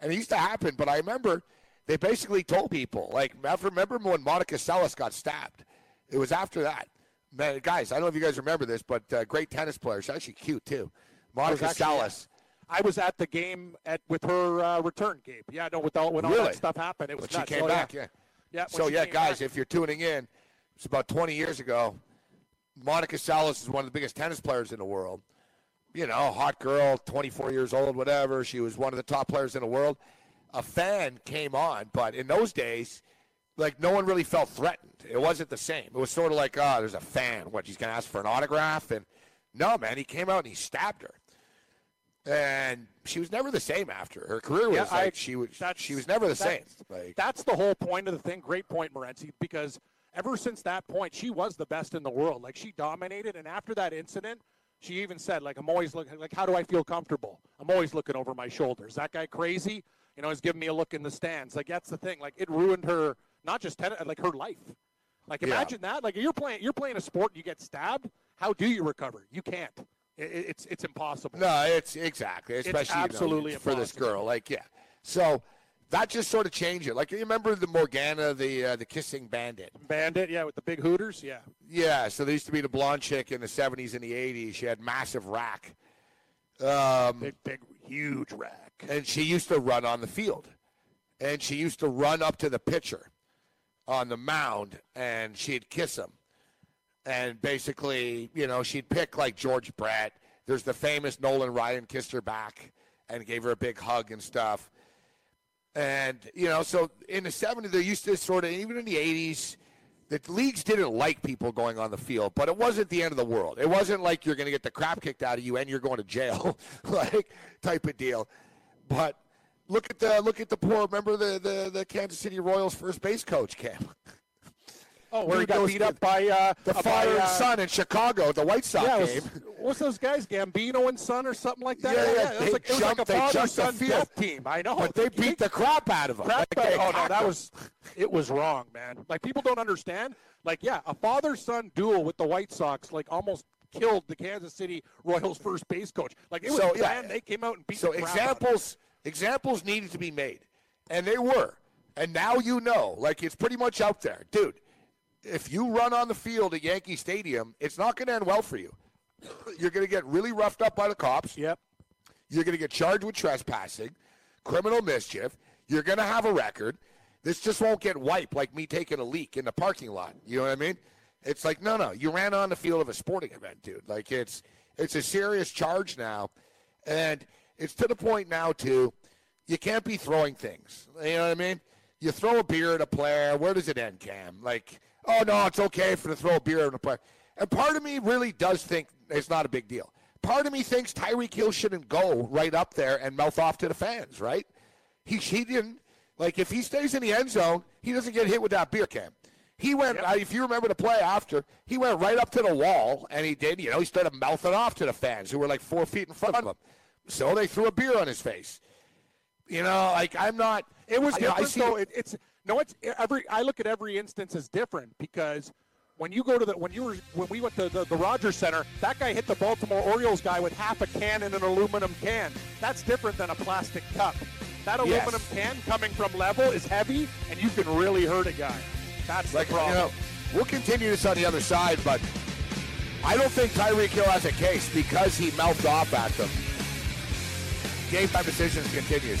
And it used to happen, but I remember they basically told people, like, after, remember when Monica Seles got stabbed? It was after that. Man, guys, I don't know if you guys remember this, but uh, great tennis player. She's actually cute too. Monica Seles. I was at the game at with her uh, return game. Yeah, no, with all when all Really? that stuff happened, it was But she nuts. came Oh, back, yeah. Yeah. when So yeah, guys, back. if you're tuning in, it's about 20 years ago. Monica Seles is one of the biggest tennis players in the world. You know, hot girl, 24 years old, whatever. She was one of the top players in the world. A fan came on, but in those days, like no one really felt threatened. It wasn't the same. It was sort of like, oh, there's a fan. What? He's gonna ask for an autograph? And no, man, he came out and he stabbed her. And she was never the same after. Her career was Yeah, like I- she was. She was never the same. Like That's the whole point of the thing. Great point, Morency, because ever since that point, she was the best in the world. Like she dominated, and after that incident, she even said, "Like I'm always looking. Like how do I feel comfortable? I'm always looking over my shoulders. That guy crazy, you know, he's giving me a look in the stands. Like that's the thing. Like it ruined her, not just tennis, like her life. Like Yeah. imagine that. Like you're playing, you're playing a sport, and you get stabbed. How do you recover? You can't. It, it- it's it's impossible. No, it's exactly, especially you know, absolutely for this girl. Like, yeah. So that just sort of changed it. Like, you remember the Morgana, the uh, the kissing bandit? Bandit, yeah, with the big hooters, yeah. Yeah. So there used to be the blonde chick in the '70s and the '80s. She had massive rack, um, Big, big, huge rack. and she used to run on the field, and she used to run up to the pitcher on the mound, and she'd kiss him. And basically, you know, she'd pick like George Brett. There's the famous Nolan Ryan kissed her back and gave her a big hug and stuff. And, you know, so in the 70s, they used to sort of, even in the 80s, the leagues didn't like people going on the field, but it wasn't the end of the world. It wasn't like you're going to get the crap kicked out of you and you're going to jail, like type of deal. But look at the look at the poor. Remember the the, the Kansas City Royals first base coach Cam, Oh, where he got beat up by uh, the father by, and uh, son in Chicago, the White Sox Yeah, it game. was, what's those guys? Gambino and son or something like that. Yeah, yeah, it they was like, it was like a they jumped the father-son field. death team. I know, But they You beat the crap out of them. Like, oh no, that them. was it was wrong, man. Like people don't understand. Like yeah, a father-son duel with the White Sox like almost killed the Kansas City Royals first base coach. Like it was So, yeah. They came out and beat So the crap out of examples examples needed to be made, and they were. And now you know, like it's pretty much out there, dude. If you run on the field at Yankee Stadium, it's not going to end well for you. You're going to get really roughed up by the cops. Yep. You're going to get charged with trespassing, criminal mischief. You're going to have a record. This just won't get wiped like me taking a leak in the parking lot. You know what I mean? It's like no, no. You ran on the field of a sporting event, dude. Like it's it's a serious charge now, and it's to the point now too. You can't be throwing things. You know what I mean? You throw a beer at a player. Where does it end, Cam? Like, oh no, it's okay for to throw a beer at a player. And part of me really does think it's not a big deal. Part of me thinks Tyreek Hill shouldn't go right up there and mouth off to the fans, right? He he didn't like if he stays in the end zone, he doesn't get hit with that beer can. He went. uh, If you remember the play after, he went right up to the wall, and he did. You know, he started mouthing off to the fans who were like four feet in front of him. So they threw a beer on his face. You know, like I'm not. It was know, different I see, though. It, it's no, it's every. I look at every instance as different because when you go to the when you were when we went to the, the Rogers Center, that guy hit the Baltimore Orioles guy with half a can in an aluminum can. That's different than a plastic cup. That Yes. aluminum can coming from level is heavy, and you can really hurt a guy. That's like the you problem. know, we'll continue this on the other side, but I don't think Tyreek Hill has a case because he mouthed off at them. Game time decisions continues.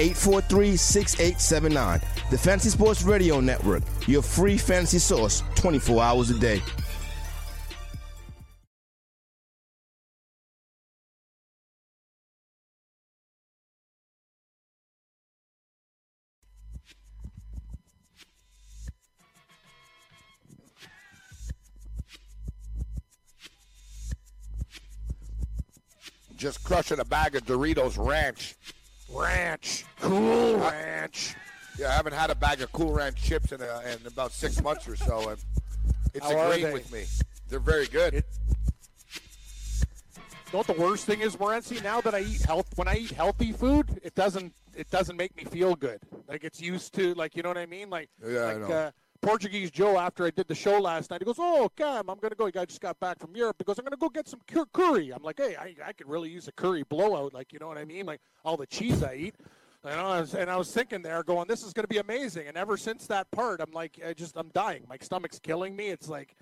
843 6879. The Fantasy Sports Radio Network, your free fantasy source 24 hours a day. Just crushing a bag of Doritos Ranch. Ranch, cool ranch. Yeah, I haven't had a bag of Cool Ranch chips in, a, in about six months or so, and it's How agreeing with me. They're very good. It- You know what the worst thing is, Morency? Now that I eat health, when I eat healthy food, it doesn't it doesn't make me feel good. Like it's used to, like you know what I mean? Like Yeah, I know. Uh, Portuguese Joe after I did the show last night, he goes, "Oh, Cam, I'm gonna go." The guy just got back from Europe. He goes, "I'm gonna go get some curry." I'm like, "Hey, I, I could really use a curry blowout." Like you know what I mean? Like all the cheese I eat. You know, I was, and I was thinking there, going, "This is going to be amazing." And ever since that part, I'm like, I just, I'm dying. My stomach's killing me. It's like,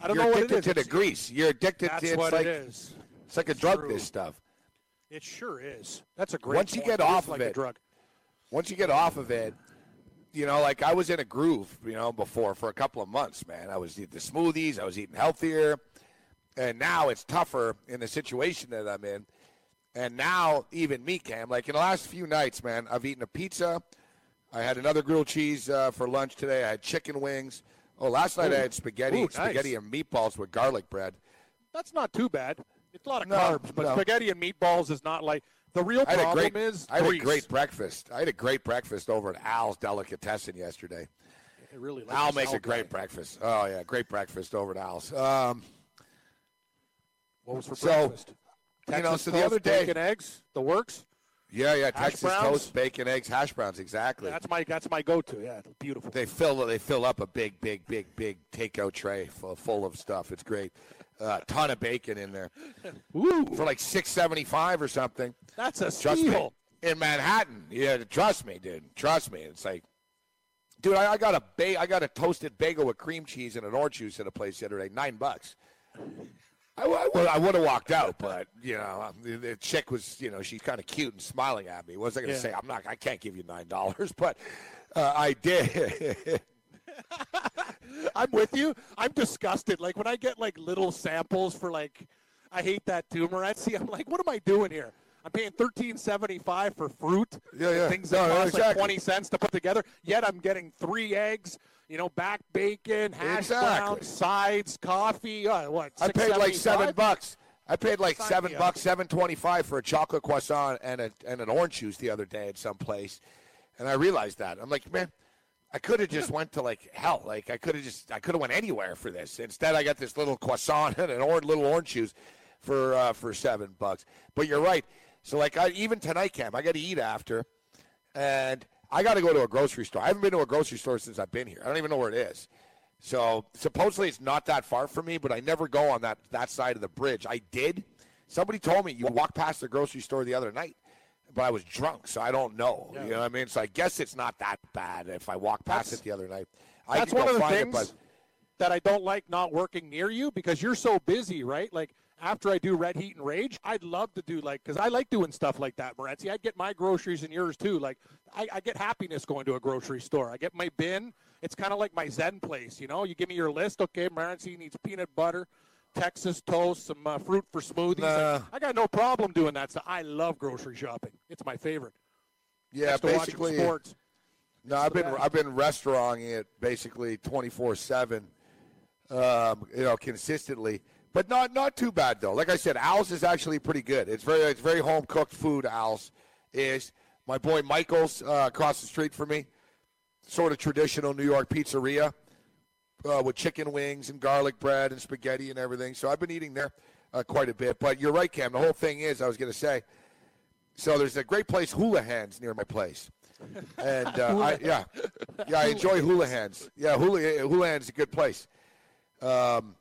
I don't You're know what it addicted to the grease. You're addicted That's to it's what like it is. it's like a drug. true. This stuff. It sure is. That's a great. Once you get is off of like a it, drug. once you get off of it, you know, like I was in a groove, you know, before for a couple of months, man. I was eating the smoothies, I was eating healthier, and now it's tougher in the situation that I'm in. And now, even me, Cam, like in the last few nights, man, I've eaten a pizza. I had another grilled cheese uh, for lunch today. I had chicken wings. Oh, last night I had spaghetti, Ooh, nice. spaghetti and meatballs with garlic bread. That's not too bad. It's a lot of No, carbs, but no. spaghetti and meatballs is not like the real I problem great, is I had grease. a great breakfast. I had a great breakfast over at Al's Delicatessen yesterday. I really like Al makes Al a great breakfast. Oh yeah, great breakfast over at Al's. Um, What was for So, breakfast? you know, Texas so the toast, other day- bacon, eggs, the works. yeah, yeah, Hash Texas browns? toast, bacon, eggs, hash browns, exactly. That's my that's my go-to. Yeah, beautiful. They fill they fill up a big, big, big, big takeout tray full, full of stuff. It's great. A uh, ton of bacon in there Ooh, for like six seventy five or something. that's a Trust me, steal. in Manhattan. Yeah, trust me, dude. Trust me. It's like, dude, I, I got a ba- I got a toasted bagel with cream cheese and an orange juice at a place the other day. Nine bucks. I, would have walked out, but you know, the, the chick was, you know, she's kind of cute and smiling at me. What was I going to Yeah. say? I'm not. I can't give you nine dollars, but uh, I did. I'm with you. I'm disgusted. Like when I get like little samples for like, I hate that too, Morency. I'm like, what am I doing here? I'm paying thirteen seventy five for fruit. Yeah, yeah. Things that No, cost like twenty cents to put together. Yet I'm getting three eggs. You know, back bacon, hash Exactly. browns, sides, coffee. Uh, what? I paid like seven bucks. I paid like Sign seven bucks, seven twenty-five for a chocolate croissant and a and an orange juice the other day at some place, and I realized that I'm like, man, I could have just went to like hell. Like I could have just I could have went anywhere for this. Instead, I got this little croissant and an orange little orange juice for uh, for seven bucks. But you're right. So like I even tonight, Cam, I got to eat after, and I got to go to a grocery store. I haven't been to a grocery store since I've been here. I don't even know where it is. So supposedly it's not that far from me, but I never go on that that side of the bridge. I did. Somebody told me you walked past the grocery store the other night, but I was drunk, so I don't know. You know what I mean? So I guess it's not that bad if I walk past That's- it the other night. I That's one of the things it, but that I don't like not working near you because you're so busy, right? Like after I do Red Heat and Rage, I'd love to do like because I like doing stuff like that, Morency. I'd get my groceries and yours too. Like I, I get happiness going to a grocery store. I get my bin. It's kind of like my Zen place, you know. You give me your list. Okay, Morency needs peanut butter, Texas toast, some uh, fruit for smoothies. Nah. Like, I got no problem doing that. So I love grocery shopping. It's my favorite. Yeah, Next basically. sports. No, I've been best. I've been restauranting it basically twenty four seven, um, you know, consistently. But not not too bad though. Like I said, Al's is actually pretty good. It's very it's very home cooked food. Al's is my boy Michael's uh, across the street from me, sort of traditional New York pizzeria uh, with chicken wings and garlic bread and spaghetti and everything. So I've been eating there uh, quite a bit. But you're right, Cam. The whole thing is, I was going to say. So there's a great place, Hula Hands, near my place, and uh, I, yeah, yeah, I enjoy Hula Hands. Yeah, Hula Hula Hands is a good place. Um,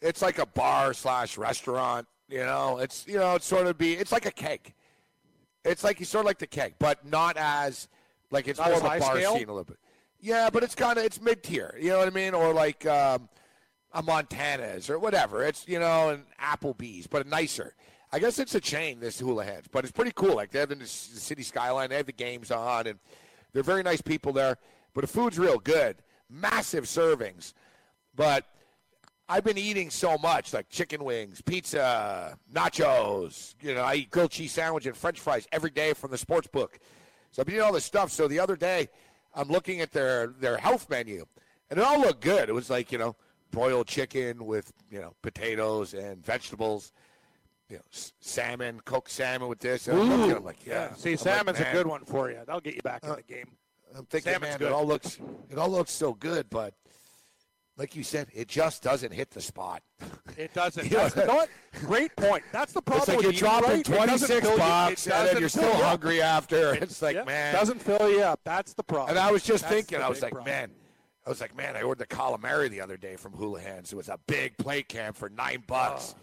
it's like a bar slash restaurant. You know, it's you know, it's sort of be. It's like a keg. It's like you sort of like the keg, but not as like it's Not more of a bar scale? scene a little bit. Yeah, but it's kind of it's mid tier. You know what I mean? Or like um, a Montana's or whatever. It's you know an Applebee's, but nicer. I guess it's a chain. This Hula Hands, but it's pretty cool. Like they have the the city skyline. They have the games on, and they're very nice people there. But the food's real good. Massive servings, but I've been eating so much, like chicken wings, pizza, nachos. You know, I eat grilled cheese sandwich and French fries every day from the sports book. So I've been eating all this stuff. So the other day, I'm looking at their their health menu, and it all looked good. It was like you know, broiled chicken with you know potatoes and vegetables. You know, s- salmon, cooked salmon with this. And I'm looking, I'm like, yeah. See, I'm like, salmon's a good one for you. That'll get you back in the uh, game. I'm thinking, Salmon's man, good. it all looks it all looks so good, but like you said, it just doesn't hit the spot. It doesn't. Yeah. That's, you know what? Great point. That's the problem. It's like you're dropping right. 26 fill you- bucks and then you're still you up. hungry after. It's like, Yeah, man. doesn't fill you up. That's the problem. and I was just That's thinking, I was like, problem. man, I was like, man, I ordered the calamari the other day from Hula Hands. It was a big plate cam for nine bucks.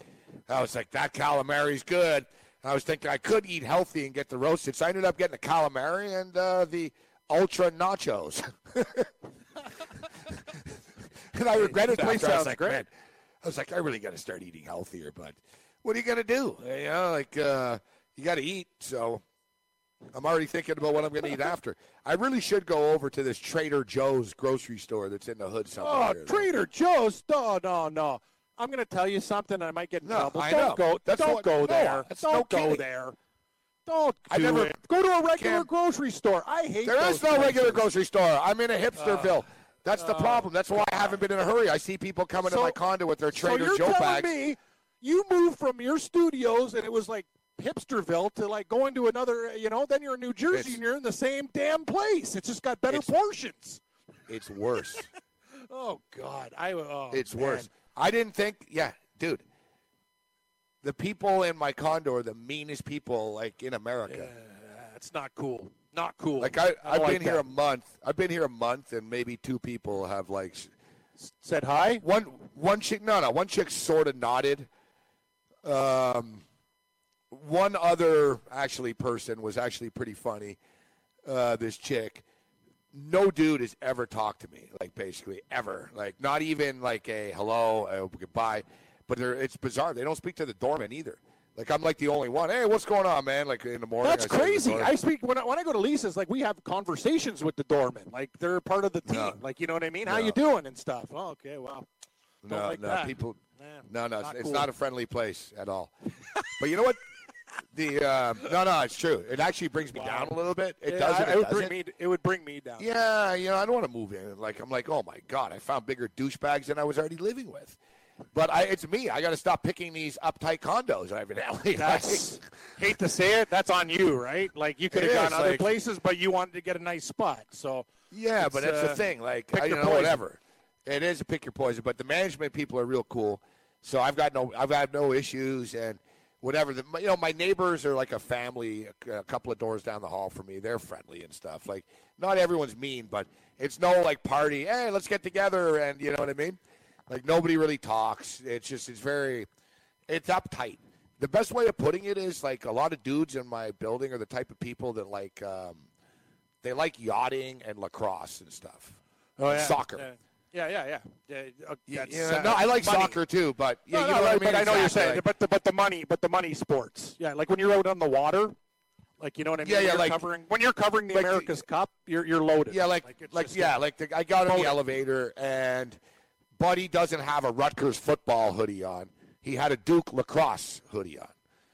Oh. I was like, that calamari's good. And I was thinking I could eat healthy and get the roasted. So I ended up getting the calamari and uh, the ultra nachos. and I regretted place that. I was like, man, I was like, I really got to start eating healthier. But what are you gonna do? You know, like uh, you got to eat. So I'm already thinking about what I'm going to eat after. I really should go over to this Trader Joe's grocery store that's in the hood somewhere. Oh. Trader Joe's. No, no, no. I'm going to tell you something. I might get in No, trouble. I don't know. go. That's don't what- go no, there. that's don't no go kidding. there. Don't I do never- it. Go to a regular Cam- grocery store. I hate. There is no regular grocery store. I'm in a hipsterville. That's the uh, problem. That's why I haven't been in a hurry. I see people coming to my condo with their Trader so you're Joe bags. me you moved from your studios and it was like hipsterville to like going to another. You know, then you're in New Jersey It's- and you're in the same damn place. It's just got better It's- portions. It's worse. Oh God, I. Oh, It's man. worse. I didn't think. Yeah, dude. The people in my condo are the meanest people like in America. yeah, That's not cool. Not cool. Like I, I've like been here a month. I've been here a month, and maybe two people have like Said hi. one one chick. No, no, one chick sort of nodded. Um, one other actually person was actually pretty funny. Uh, this chick, no dude has ever talked to me like basically ever. Like not even like a hello, a goodbye. But they're, it's bizarre. They don't speak to the doorman either. Like I'm like the only one. Hey, what's going on, man? Like in the morning. That's I say to the crazy. I speak when I, when I go to Lisa's. Like we have conversations with the doorman. Like they're part of the team. No. Like you know what I mean? How you doing and stuff. Oh, okay, wow. Don't no, like no, that. people. Man, No, no, it's, not it's cool. not a friendly place at all. but you know what? The uh, no, no, it's true. It actually brings me down a little bit. It Yeah, doesn't. It, it would doesn't. bring me. It would bring me down. Yeah, you know, I don't want to move in. Like I'm like, oh my god, I found bigger douchebags than I was already living with. But I, it's me. I got to stop picking these uptight condos evidently. That's hate to say it. That's on you, right? Like you could have is, gone other like- places, but you wanted to get a nice spot. So Yeah, but that's uh, the thing. Like, pick I, you know, poison. whatever. It is a pick your poison, but the management people are real cool. So I've got no, I've had no issues, and whatever. The, you know, my neighbors are like a family. A, a couple of doors down the hall from me, they're friendly and stuff. Like, not everyone's mean, but it's no like party. Hey, let's get together, and you know what I mean. Like nobody really talks. It's just, it's very, it's uptight. The best way of putting it is like a lot of dudes in my building are the type of people that like, um, they like yachting and lacrosse and stuff. Oh, yeah. Soccer. Yeah. Yeah, yeah, yeah. uh, Yeah, yeah, uh, no, I like money. soccer too, but yeah, No, you no, know what I mean. but I know you're saying, like- but the but the money, but the money sports. Yeah, like when you're out on the water, like you know what I mean. Yeah, yeah, you're like- covering when you're covering the like America's Cup, you're you're loaded. Yeah, like it's like, yeah, like the, I got Loaded. the elevator and Buddy doesn't have a Rutgers football hoodie on. He had a Duke lacrosse hoodie on.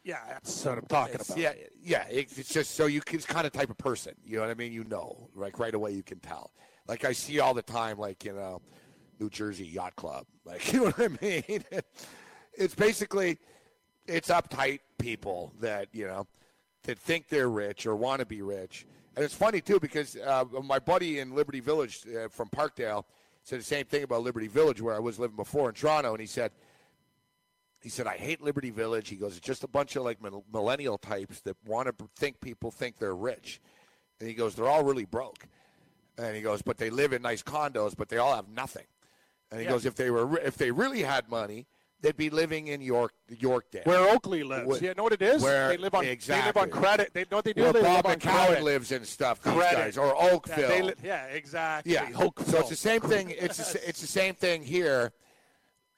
yeah, that's what I'm talking It's- about. yeah, yeah. It's it's just so you can kind of type of person. You know what I mean? You know, like right away you can tell. Like I see all the time, like you know, New Jersey Yacht Club. Like you know what I mean? It's basically it's uptight people that you know that think they're rich or want to be rich. And it's funny too because uh, my buddy in Liberty Village uh, from Parkdale said the same thing about Liberty Village where I was living before in Toronto, and he said he said, I hate Liberty Village. He goes, it's just a bunch of like millennial types that want to think people think they're rich. And he goes, they're all really broke. And he goes, but they live in nice condos, but they all have nothing. And he Yeah. goes, if they were, if they really had money, they'd be living in York, Yorkdale. Where Oakley lives. Where- yeah, know what it is? where- they live on they live on credit. They know what they do. where they Bob live on McCown lives and stuff. Credit. guys, or Yeah, Oakville. they li- yeah, exactly. Yeah. Oakville. So it's the same thing. It's the, s- it's the same thing here,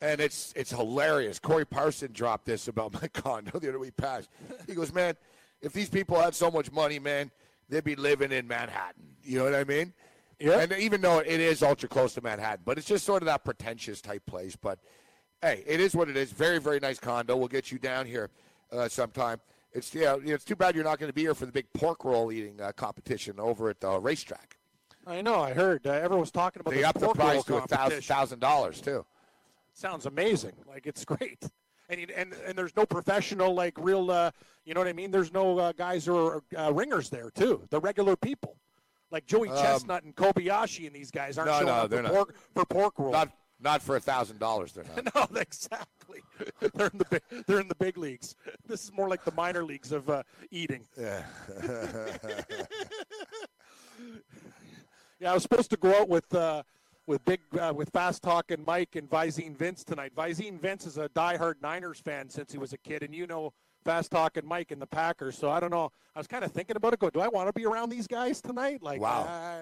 and it's it's hilarious. Corey Parson dropped this about my condo the other week past. He goes, "Man, if these people had so much money, man, they'd be living in Manhattan." You know what I mean? Yeah. And even though it is ultra close to Manhattan, but it's just sort of that pretentious type place. But hey, it is what it is. Very very nice condo. We'll get you down here uh, sometime. It's yeah, it's too bad you're not going to be here for the big pork roll eating uh, competition over at the racetrack. I know. I heard uh, was talking about They this upped the pork roll price to a thousand dollars too. Sounds amazing. Like it's great. And, and and there's no professional like real uh, you know what I mean. There's no uh, guys who are uh, ringers there too. The regular people, like Joey Chestnut and Kobayashi and these guys aren't Um, no, showing no, up for pork for pork roll. Not not for a thousand dollars. They're not. no, exactly. they're in the big, they're in the big leagues. This is more like the minor leagues of uh, eating. Yeah. Yeah, I was supposed to go out with uh, with big uh, with fast talk and Mike and Visine Vince tonight. Visine Vince is a diehard Niners fan since he was a kid, and you know fast talk and Mike and the Packers. So I don't know. I was kind of thinking about it. Go, do I want to be around these guys tonight? Like, Wow.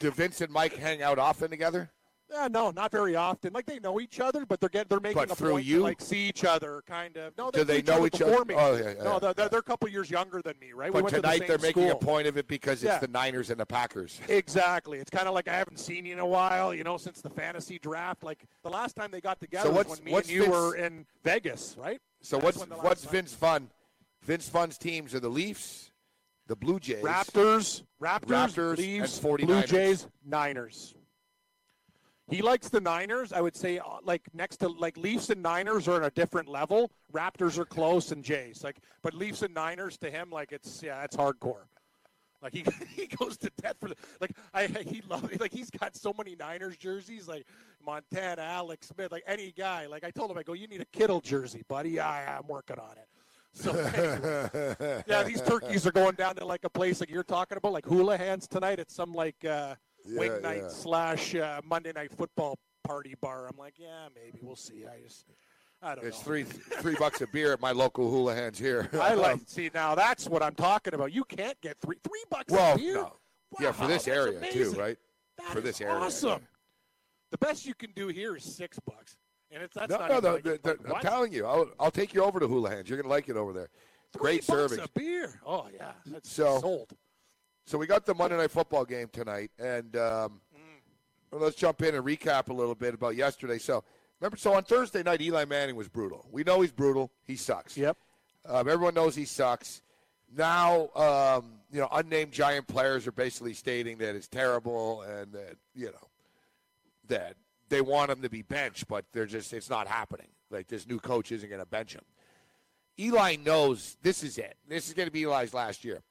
Do Vince and Mike hang out often together? Uh, no, not very often. Like they know each other, but they're get they're making But a through point you? to like see each other, kind of. No, Do they knew know each each other other? me. Oh, yeah, yeah, no, yeah. they're, they're, they're a couple years younger than me, right? we But went to the tonight they're making a point of it because Yeah. it's the Niners and the Packers. Exactly. It's kind of like I haven't seen you in a while, you know, since the fantasy draft. Like the last time they got together was what's- when me what's and you Vince- were in Vegas, right? So That's what's when the last what's Vince Fun? Vince Fun's teams are the Leafs, the Blue Jays, Raptors, Raptors, Raptors, Leafs, and 49ers. Blue Jays, Niners. He likes the Niners. I would say, uh, like next to like Leafs and Niners are on a different level. Raptors are close, and Jays like, but Leafs and Niners to him, like it's yeah, it's hardcore. Like he he goes to death for the like I he love like he's got so many Niners jerseys like Montana, Alex Smith, like any guy. Like I told him, I go, you need a Kittle jersey, buddy. Yeah, I'm working on it. So anyway. yeah, these turkeys are going down to like a place like you're talking about, like hula hands tonight at some like uh, wing night yeah. slash uh, Monday night football party bar. I'm like, yeah, maybe we'll see. I just, I don't know. It's know. three three bucks a beer at my local hula hands here. I like see now. That's what I'm talking about. You can't get three three bucks well, a beer. no. yeah, for this area too, right? That for this area, awesome. The best you can do here is six bucks, and it's that's No, not no, no, the- the- I'm telling you, I'll, I'll take you over to Hula Hands. You're gonna like it over there. Great Three bucks serving. a beer. Oh yeah, that's So- sold. So we got the Monday Night Football game tonight, and um, well, let's jump in and recap a little bit about yesterday. So remember, so on Thursday night, Eli Manning was brutal. We know he's brutal. He sucks. Yep. Um, everyone knows he sucks. Now, um, you know, unnamed giant players are basically stating that it's terrible and that you know that they want him to be benched, but they're just it's not happening. Like this new coach isn't going to bench him. Eli knows this is it. This is going to be Eli's last year.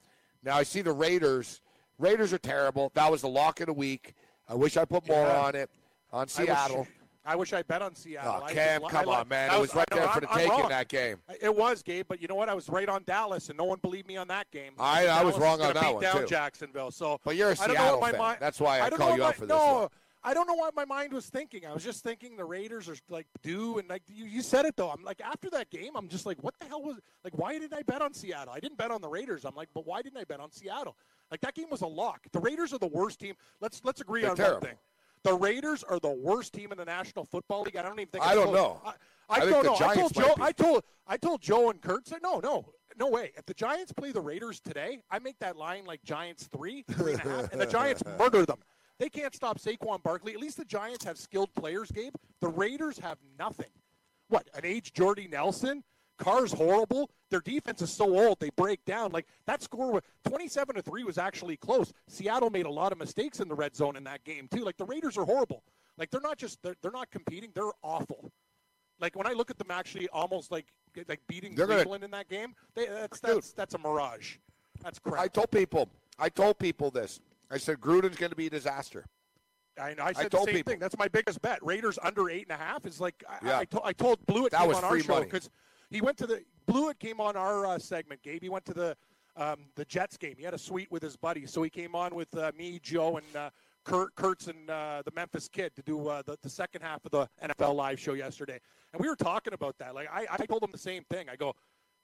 Now I see the Raiders. Raiders are terrible. That was the lock of the week. I wish I put more Yeah. on it on I wish- Seattle. I wish I bet on Seattle. Oh, Cam, just- come I on, man! I It was right there for the I'm- taking wrong. that game. It was, Gabe, but you know what? I was right on Dallas, and no one believed me on that game. I- I was wrong on that beat one, down too. Jacksonville. So, But you're a I Seattle fan. mind- That's why I call you out for this No. I don't know what my mind was thinking. I was just thinking the Raiders are like due, and like you, you said it though. I'm like after that game, I'm just like, what the hell was like? Why didn't I bet on Seattle? I didn't bet on the Raiders. I'm like, but why didn't I bet on Seattle? Like that game was a lock. The Raiders are the worst team. Let's let's agree They're on terrible. one thing. The Raiders are the worst team in the National Football League. I don't even think. I don't know. I, I, I don't know. I told Joe. be. I told. I told Joe and Kurt. Said no, no, no way. If the Giants play the Raiders today, I make that line like Giants three, three and a half, and the Giants murder them. They can't stop Saquon Barkley. At least the Giants have skilled players, Gabe. The Raiders have nothing. What an age, Jordy Nelson. Carr's horrible. Their defense is so old they break down. Like that score, was- twenty-seven to three, was actually close. Seattle made a lot of mistakes in the red zone in that game too. Like the Raiders are horrible. Like they're not just they're, they're not competing. They're awful. Like when I look at them actually almost like like beating They're gonna- Cleveland in that game, they, that's that's that's a mirage. That's crap. I told people. I told people this. I said Gruden's going to be a disaster. I, I said the told same people. thing. That's my biggest bet. Raiders under eight and a half is like I, Yeah. I, to, I told Blewett That was on our free show money. because he went to the Blewett came on our uh, segment. Gabe, he went to the um, the Jets game. He had a suite with his buddies, so he came on with uh, me, Joe, and uh, Kurt, Kurtz, and uh, the Memphis Kid to do uh, the, the second half of the NFL live show yesterday. And we were talking about that. Like I, I told him the same thing. I go.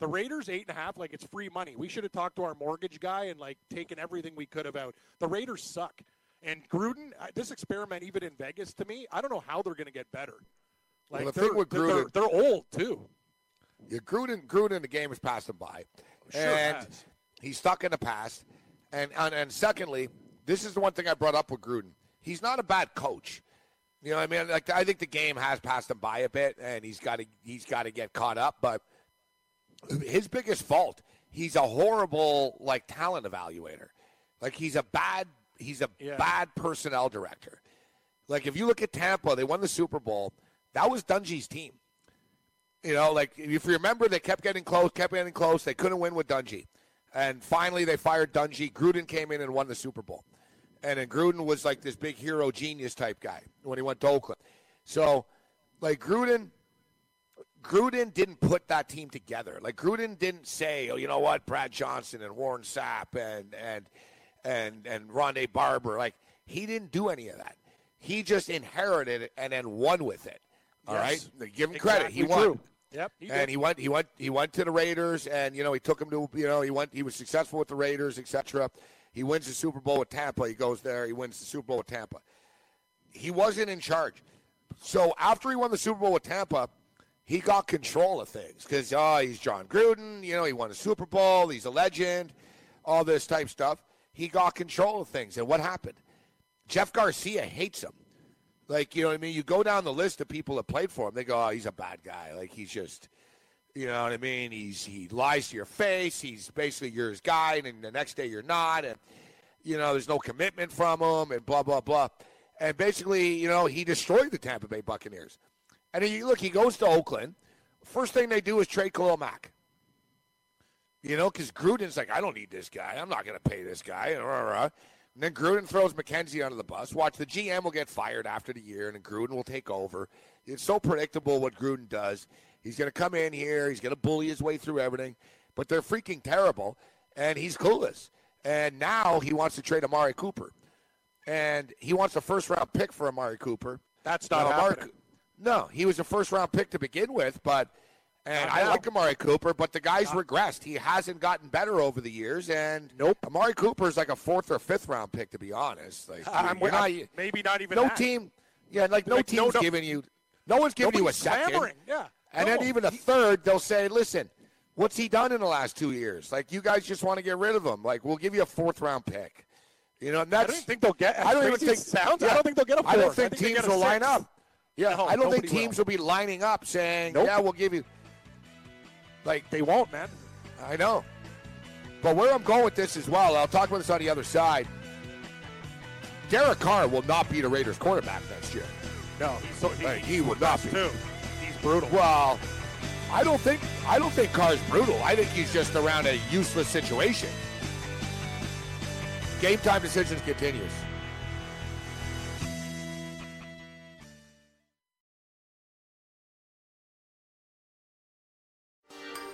The Raiders eight and a half, like it's free money. We should have talked to our mortgage guy and like taken everything we could have out. The Raiders suck. And Gruden, this experiment, even in Vegas, to me, I don't know how they're going to get better. Like the they're, thing with Gruden- they're, they're old too. Yeah, Gruden, Gruden, the game has passed him by, Sure and has. he's stuck in the past. And, and and secondly, this is the one thing I brought up with Gruden. He's not a bad coach. You know, what I mean, like I think the game has passed him by a bit, and he's got to he's got to get caught up. But his biggest fault, he's a horrible like talent evaluator. Like he's a bad he's a Yeah. bad personnel director. Like if you look at Tampa, they won the Super Bowl. That was Dungy's team. You know, like if you remember, they kept getting close, kept getting close. They couldn't win with Dungy, and finally they fired Dungy. Gruden came in and won the Super Bowl, and then Gruden was like this big hero genius type guy when he went to Oakland. So, like Gruden, Gruden didn't put that team together. Like Gruden didn't say, "Oh, you know what, Brad Johnson and Warren Sapp and and and and Rondé Barber." Like he didn't do any of that. He just inherited it and then won with it. All right, Yes. give him credit. He won. true. Yep, he and he went. He went. He went to the Raiders, and you know he took him to. You know he went. He was successful with the Raiders, etc. He wins the Super Bowl with Tampa. He goes there. He wins the Super Bowl with Tampa. He wasn't in charge. So after he won the Super Bowl with Tampa, he got control of things because oh, he's Jon Gruden. You know, he won a Super Bowl. He's a legend. All this type stuff. He got control of things, and what happened? Jeff Garcia hates him. Like you know what I mean? You go down the list of people that played for him. They go, oh, he's a bad guy. Like he's just. You know what I mean? He's he lies to your face. He's basically you're guy, and the next day you're not, and you know there's no commitment from him, and blah blah blah. And basically, you know, he destroyed the Tampa Bay Buccaneers. And you look, he goes to Oakland. First thing they do is trade Khalil Mack. You know, because Gruden's like, I don't need this guy. I'm not going to pay this guy. And, rah, rah. and then Gruden throws McKenzie under the bus. Watch the GM will get fired after the year, and then Gruden will take over. It's so predictable what Gruden does. He's going to come in here. He's going to bully his way through everything. But they're freaking terrible, and he's clueless. And now he wants to trade Amari Cooper, and he wants a first round pick for Amari Cooper. That's not Now, Amari no, he was a first round pick to begin with, but and Not I like Amari Cooper, but the guy's regressed. He hasn't gotten better over the years, and Nope. Amari Cooper's like a fourth or fifth round pick to be honest. Like I'm, I'm- not- maybe not even no that. team, yeah, like no Like, no- team's no- giving you, no one's giving you a second, clamoring. Yeah. and No. then even a third, they'll say, listen. What's he done in the last two years? Like you guys just want to get rid of him. Like we'll give you a fourth round pick. You know, and I that's don't think they'll get. I don't even think it sounds. I don't think they'll get a fourth. I don't think they teams get a will line up. Yeah, No, I don't think teams will. be lining up saying, Nope. "Yeah, we'll give you." Like They won't, man. I know, but where I'm going with this as well, I'll talk about this on the other side. Derek Carr will not be the Raiders' quarterback next year. No, so he, Hey, he would not be. Too. He's brutal. Well, I don't think I don't think Carr's brutal. I think he's just around a useless situation. Game time decisions continues.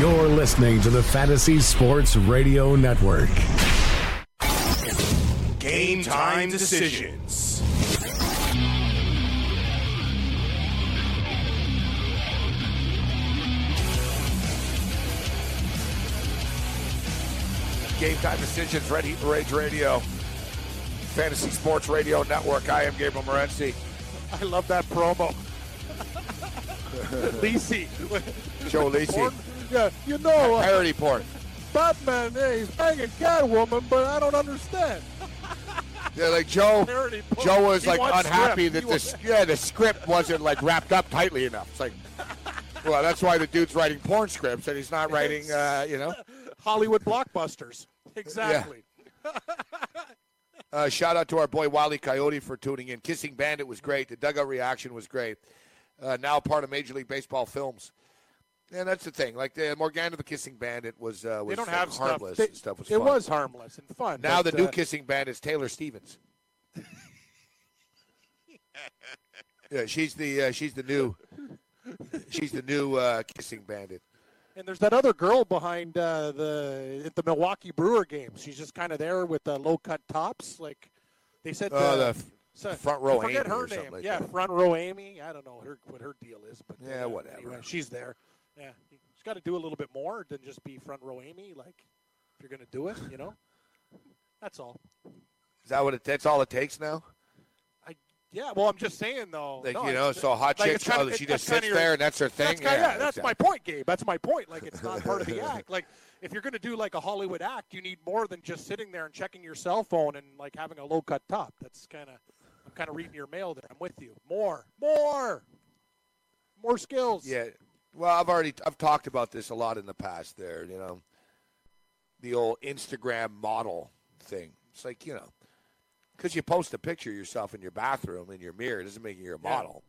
You're listening to the Fantasy Sports Radio Network. Game time decisions. Game time decisions, Red Heat Rage Radio, Fantasy Sports Radio Network. I am Gabriel Morency. I love that promo. Lisi. Joe Lisi. Yeah, you know, uh, Parody porn. Batman, yeah, he's banging Catwoman, but I don't understand. Yeah, like Joe. Joe was He like unhappy script. that He the wants- yeah the script wasn't like wrapped up tightly enough. It's like, well, that's why the dude's writing porn scripts and he's not writing, uh, you know. Hollywood blockbusters. Exactly. Uh, shout out to our boy Wally Coyote for tuning in. Kissing Bandit was great. The dugout reaction was great. Uh, now part of Major League Baseball films. And that's the thing. Like the Morgana the Kissing Bandit was uh, was They don't like, have harmless. stuff. They- and stuff was it fun. was harmless and fun. Now but, the new uh, Kissing Bandit is Taylor Stevens. yeah, she's the uh, she's the new she's the new uh, Kissing Bandit. And there's that other girl behind uh, the at the Milwaukee Brewer game. She's just kind of there with the low cut tops. Like they said, Oh, the f- so- front row I forget Amy her name. like yeah, that. front row Amy. I don't know what her what her deal is, but Yeah, uh, whatever. Anyway, she's there. Yeah, she's got to do a little bit more than just be front row Amy. Like if you're gonna do it, you know. That's all. Is that what it? That's all it takes now. I yeah. Well, I'm just saying though. Like no, you know, so hot like, chick, kinda- oh, she just sits your- there and that's her thing. That's, kinda- yeah, that's my point, Gabe. That's my point. Like it's not part of the act. Like if you're going to do like a Hollywood act, you need more than just sitting there and checking your cell phone and like having a low cut top. That's kind of I'm kind of reading your mail there. I'm with you. More, more, more skills. Yeah. Well, I've already I've talked about this a lot in the past. There, you know, the old Instagram model thing. It's like you know, because you post a picture of yourself in your bathroom in your mirror doesn't make you a Yeah. model.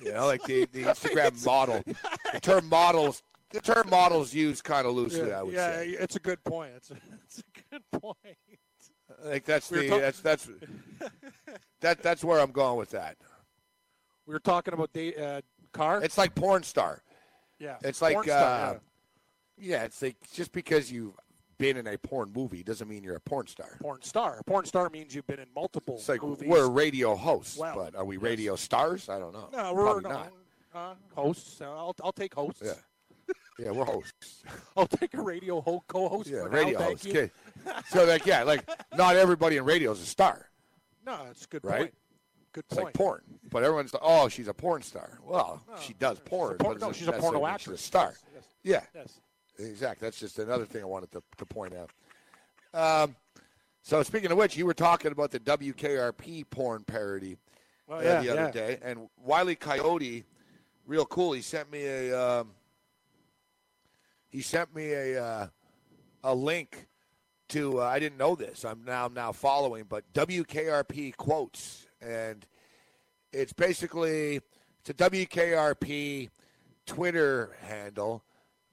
you know, like the, the Instagram model. The term models. The term models used kind of loosely. yeah, I would yeah, say. it's a good point. It's a, it's a good point. Like that's We the talk- that's that's that that's where I'm going with that. We were talking about date, uh, car. It's like porn star. yeah, It's like Porn uh, star, yeah, it's like just because you've been in a porn movie doesn't mean you're a porn star. porn star. Porn star means you've been in multiple It's like movies. we're radio hosts, Well, but are we yes. radio stars? I don't know. no, we're Probably no, not. Uh, hosts. Uh, I'll I'll take hosts. Yeah. Yeah, we're hosts. I'll take a radio ho- co-host. Yeah, radio now, hosts. Okay. So like yeah, like not everybody in radio is a star, No, that's a good Right? point. Good It's point. like porn. But everyone's like, oh, she's a porn star. Well, she does porn. porn- no, she's a porno actress. She's a star. Yes, Yeah. yes. Exactly. That's just another thing I wanted to, to point out. Um, so speaking of which, you were talking about the WKRP porn parody uh, Oh, yeah, the other yeah. day, and Wiley Coyote, real cool. He sent me a um, he sent me a uh, a link to uh, I didn't know this. I'm now I'm now following, but WKRP quotes, and it's basically it's a WKRP Twitter handle,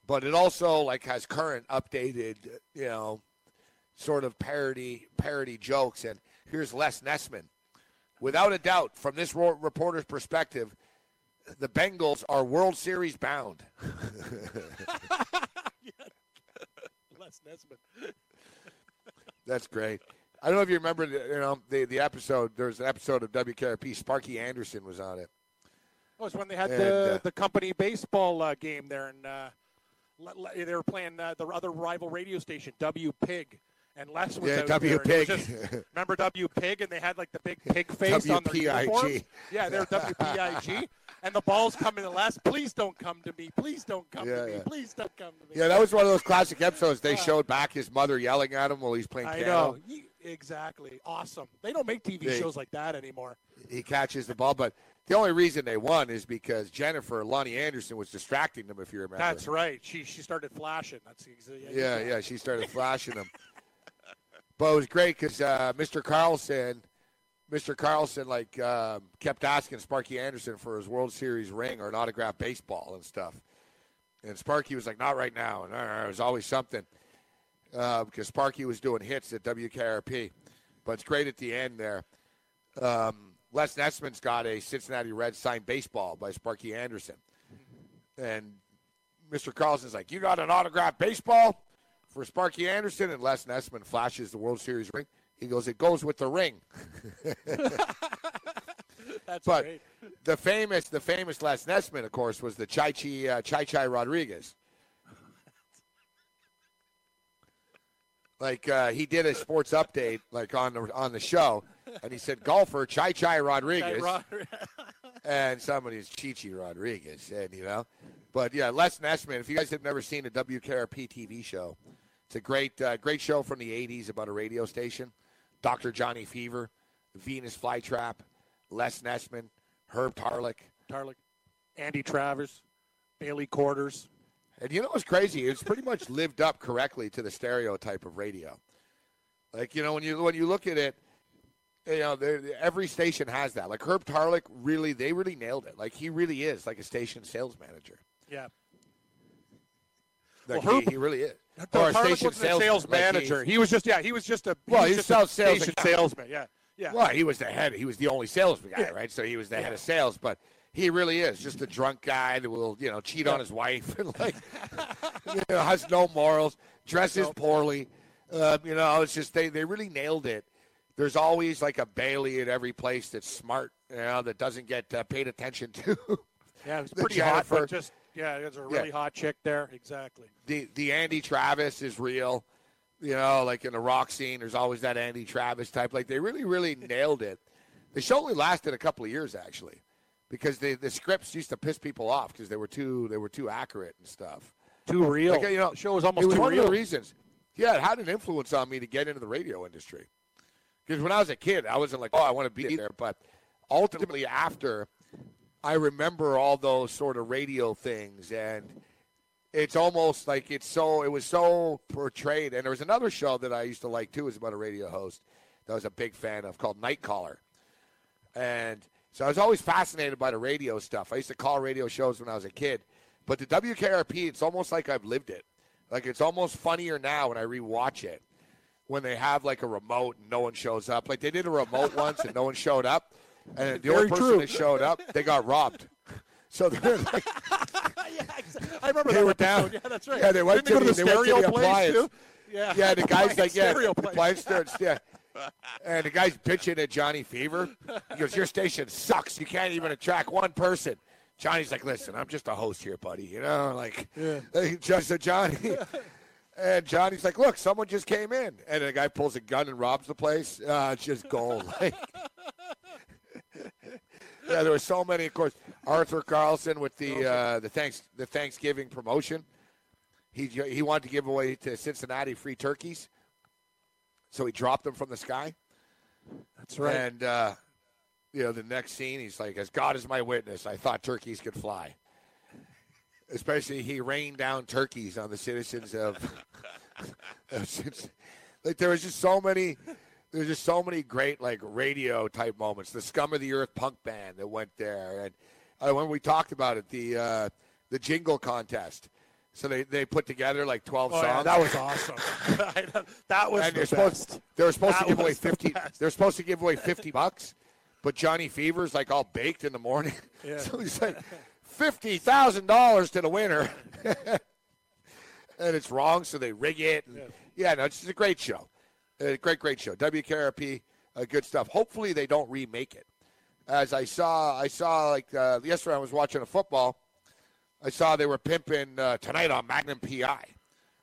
but it also like has current updated, you know, sort of parody parody jokes. And here's Les Nessman. Without a doubt, from this reporter's perspective, the Bengals are World Series bound. Les Nesbitt. That's great. I don't know if you remember, the, you know, the the episode. There was an episode of WKRP. Sparky Anderson was on it. That was when they had And, the uh, the company baseball uh, game there, and uh, they were playing uh, the other rival radio station, W Pig. And Les was Yeah, out W there, Pig. just- remember W Pig, and they had like the big pig face on their WPIG. uniforms. Yeah, they're WPIG, and the balls coming to Les. Please don't come to me. Please don't come Yeah, to me. yeah. Please don't come to me. Yeah, that was one of those classic episodes. They showed back his mother yelling at him while he's playing I piano. know. Ye- Exactly. Awesome. They don't make TV They- shows like that anymore. He catches the ball, but The only reason they won is because Jennifer Loni Anderson was distracting them. If you remember, That's right. She she started flashing. That's exactly. Yeah, yeah. She started flashing them. But it was great because uh, Mr. Carlson, Mr. Carlson, like um, kept asking Sparky Anderson for his World Series ring or an autographed baseball and stuff. And Sparky was like, "Not right now." And uh, it was always something uh, because Sparky was doing hits at WKRP. But it's great at the end there. Um, Les Nessman's got a Cincinnati Reds signed baseball by Sparky Anderson, and Mr. Carlson's like, "You got an autographed baseball?" for Sparky Anderson, and Les Nessman flashes the World Series ring. He goes, "It goes with the ring." That's but great. the famous, the famous Les Nessman, of course, was the Chai Chi uh, Chai Chai Rodriguez. Like uh, he did a sports update, like on the on the show, and he said golfer Chai Chai Rodriguez, and somebody's Chichi Rodriguez, and you know, but yeah, Les Nessman. If you guys have never seen a WKRP TV show, it's a great, uh, great show from the '80s about a radio station. Dr. Johnny Fever, Venus Flytrap, Les Nessman, Herb Tarlek. Tarlek, Andy Travers, Bailey Quarters. And you know what's crazy? It's pretty much lived up correctly to the stereotype of radio. Like you know, when you when you look at it, you know, every station has that. Like Herb Tarlek, really, they really nailed it. Like he really is like a station sales manager. Yeah. Like well, he, Herb, he really is. Or Tarlek station sales, sales like manager. he- he was just yeah. He was just a he Well, was he just a sales station salesman. Yeah. Yeah. Well, he was the head. He was the only salesman guy, Yeah. right? So he was the head of sales. But he really is just a drunk guy that will, you know, cheat on his wife and like, you know, has no morals, dresses poorly. Uh, you know, it's just they they really nailed it. There's always like a Bailey at every place that's smart, you know, that doesn't get uh, paid attention to. Yeah, it's pretty hot, but just yeah, there's a really Yeah. hot chick there. Exactly. the the Andy Travis is real. You know, like in the rock scene, there's always that Andy Travis type. Like they really, really nailed it. The show only lasted a couple of years actually, because the the scripts used to piss people off because they were too they were too accurate and stuff. Too real. Like, you know, the show was almost it was too one real. of the reasons. Yeah, it had an influence on me to get into the radio industry. Because when I was a kid, I wasn't like, oh, I want to be there. But ultimately, after, I remember all those sort of radio things, and it's almost like it's so. It was so portrayed. And there was another show that I used to like too, was about a radio host that I was a big fan of called Night Caller, and so I was always fascinated by the radio stuff. I used to call radio shows when I was a kid, but the WKRP, it's almost like I've lived it. Like it's almost funnier now when I rewatch it when they have like a remote and no one shows up. Like they did a remote once and no one showed up, and the only Very person true. that showed up, they got robbed. So they're like, yeah. I remember they that were down. Yeah, that's right. Yeah, they went Didn't to they the, go to the to stereo the place appliance. too? Yeah. Yeah, the guy's like, yeah, appliance yeah. And the guy's bitching at Johnny Fever. He goes, Your station sucks. You can't even attract one person. Johnny's like, Listen, I'm just a host here, buddy. You know, like, just a Johnny. And Johnny's like, Look, someone just came in. And the guy pulls a gun and robs the place. Uh, it's just gold. Like, yeah, there were so many. Of course, Arthur Carlson with the uh, the thanks the Thanksgiving promotion. He he wanted to give away to Cincinnati free turkeys, so he dropped them from the sky. That's right. And uh, you know, the next scene, he's like, "As God is my witness, I thought turkeys could fly." Especially, he rained down turkeys on the citizens of. of like there was just so many. There's just so many great like radio type moments. The scum of the earth punk band that went there, and uh, when we talked about it, the uh, the jingle contest. So they, they put together like twelve Oh, songs. yeah, that was awesome. that was and the they're supposed they were supposed That to give away was the fifty. They're supposed to give away fifty bucks, but Johnny Fever's like all baked in the morning, Yeah. so he's like fifty thousand dollars to the winner, and it's wrong, so they rig it. And, yeah. no, it's just a great show, a great great show. WKRP, uh, good stuff. Hopefully they don't remake it. As I saw, I saw like uh, yesterday I was watching a football. I saw they were pimping uh, tonight on Magnum PI.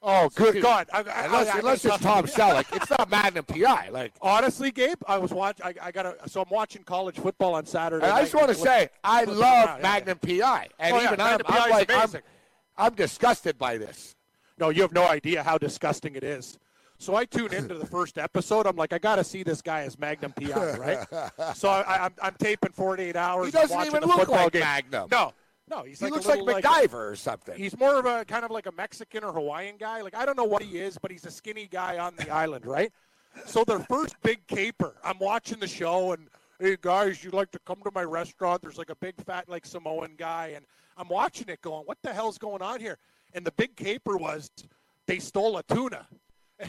Oh, good God! I, I, Unless, I- unless it's Tom Selleck, it's not Magnum PI. Like Honestly, Gabe, I was watch. I, I got So I'm watching college football on Saturday. I just want to say, I love around, yeah, Magnum PI, and Oh, yeah, I'm, Magnum I'm is like, I'm. I'm disgusted by this. No, you have no idea how disgusting it is. So I tune into the first episode. I'm like, I got to see this guy as Magnum PI, right? so I, I'm, I'm taping 48 hours. He doesn't watching even the look football like game. Magnum. No, no, he's He like looks a like MacGyver or something. He's more of a kind of like a Mexican or Hawaiian guy. Like I don't know what he is, but he's a skinny guy on the island, right? So their first big caper. I'm watching the show and hey guys, you'd like to come to my restaurant? There's like a big fat like Samoan guy and I'm watching it going, what the hell's going on here? And the big caper was they stole a tuna.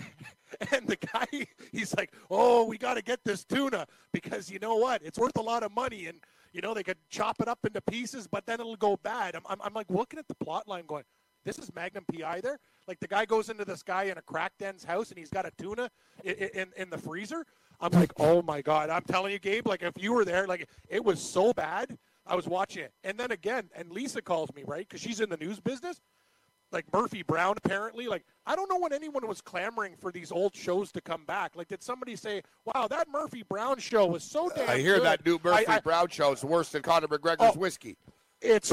and the guy he's like, "Oh, we got to get this tuna because you know what? It's worth a lot of money and you know they could chop it up into pieces, but then it'll go bad." I'm I'm, I'm like looking at the plot line going, "This is Magnum PI there." Like the guy goes into this guy in a crack den's house and he's got a tuna in, in in the freezer. I'm like, "Oh my god!" I'm telling you, Gabe. Like if you were there, like it was so bad. I was watching it, and then again, and Lisa calls me right because she's in the news business like Murphy Brown apparently. Like I don't know when anyone was clamoring for these old shows to come back. Like did somebody say, "Wow, that Murphy Brown show was so damn"? I hear good." that new Murphy I- I- Brown show is worse than Conor McGregor's Oh. whiskey. It's.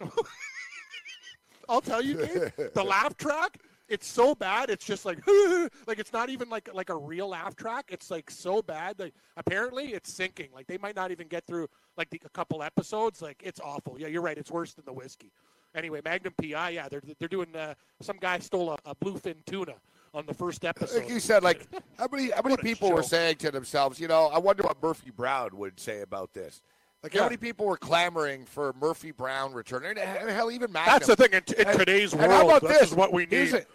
I'll tell you, Gabe, the laugh track. It's so bad. It's just like, like it's not even like like a real laugh track. It's like so bad. Like apparently, it's sinking. Like they might not even get through like the, a couple episodes. Like it's awful. Yeah, you're right. It's worse than the whiskey. Anyway, Magnum PI. Yeah, they're they're doing. Uh, some guy stole a, a bluefin tuna on the first episode. Like you said, like how many how many people were saying to themselves, you know, I wonder what Murphy Brown would say about this. Like how many people were clamoring for Murphy Brown returning? And hell, even Magnum. That's the thing in, in And- today's and world. how about this is what we Here's need. a,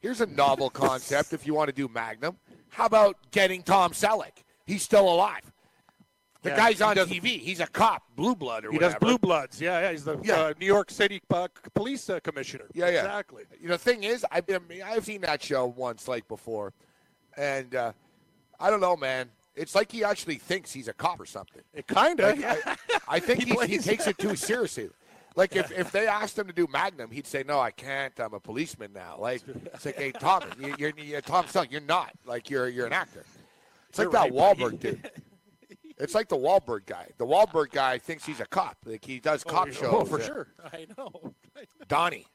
here's a novel concept if you want to do Magnum. How about getting Tom Selleck? He's still alive. The Yeah, guy's on does- TV. He's a cop, blue blood or He whatever. does blue bloods. Yeah, yeah. He's the Yeah. uh, New York City uh, police uh, commissioner. Yeah, yeah. Exactly. You know, the thing is, I've been, I've seen that show once, like before, and uh, I don't know, man. It's like he actually thinks he's a cop or something. It kind of. Like, yeah. I, I think He he, takes it too seriously. Like if, if they asked him to do Magnum, he'd say, "No, I can't. I'm a policeman now." Like it's like, "Hey, Tom, you, you're, you're Tom Selleck. You're not. Like you're you're an actor." It's like You're that right, Wahlberg dude. It's like the Wahlberg guy. The Wahlberg guy thinks he's a cop. Like he does cop oh, shows. Oh, for Yeah. sure. I know. Donnie.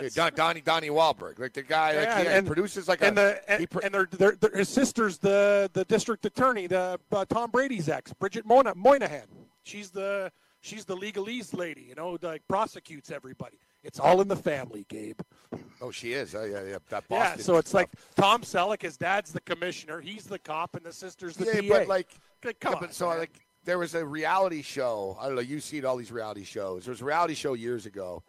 Yeah, Don, Donnie Donnie Wahlberg, like the guy, like, Yeah, yeah, and- he produces like and a. the and, he pro- and their, their, their his sister's the the district attorney, the uh, Tom Brady's ex, Bridget Moyna, Moynahan. She's the she's the legalese lady, you know, like prosecutes everybody. It's all in the family, Gabe. oh, she is. Oh, yeah, yeah. That Boston Yeah, so it's stuff. like Tom Selleck, his dad's the commissioner, he's the cop, and the sister's the yeah, DA. but like, Like, come yeah, on, so man. like there was a reality show. I don't know. You've seen all these reality shows. There was a reality show years ago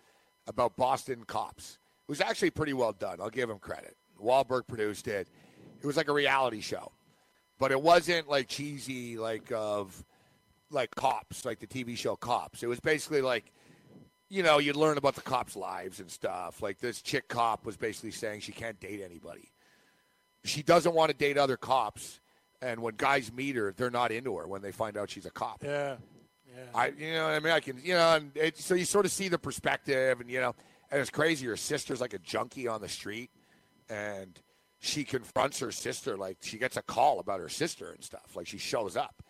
about Boston cops. It was actually pretty well done. I'll give him credit. Wahlberg produced it. It was like a reality show, but it wasn't like cheesy, like of like cops, like the TV show Cops. It was basically like. You know, you'd learn about the cops' lives and stuff. Like this chick cop was basically saying she can't date anybody. She doesn't want to date other cops, and when guys meet her, they're not into her when they find out she's a cop. yeah, yeah. I, you know, what I mean, I can, you know, and it, so you sort of see the perspective, and you know, and it's crazy. Her sister's like a junkie on the street, and she confronts her sister. Like she gets a call about her sister and stuff. Like she shows up,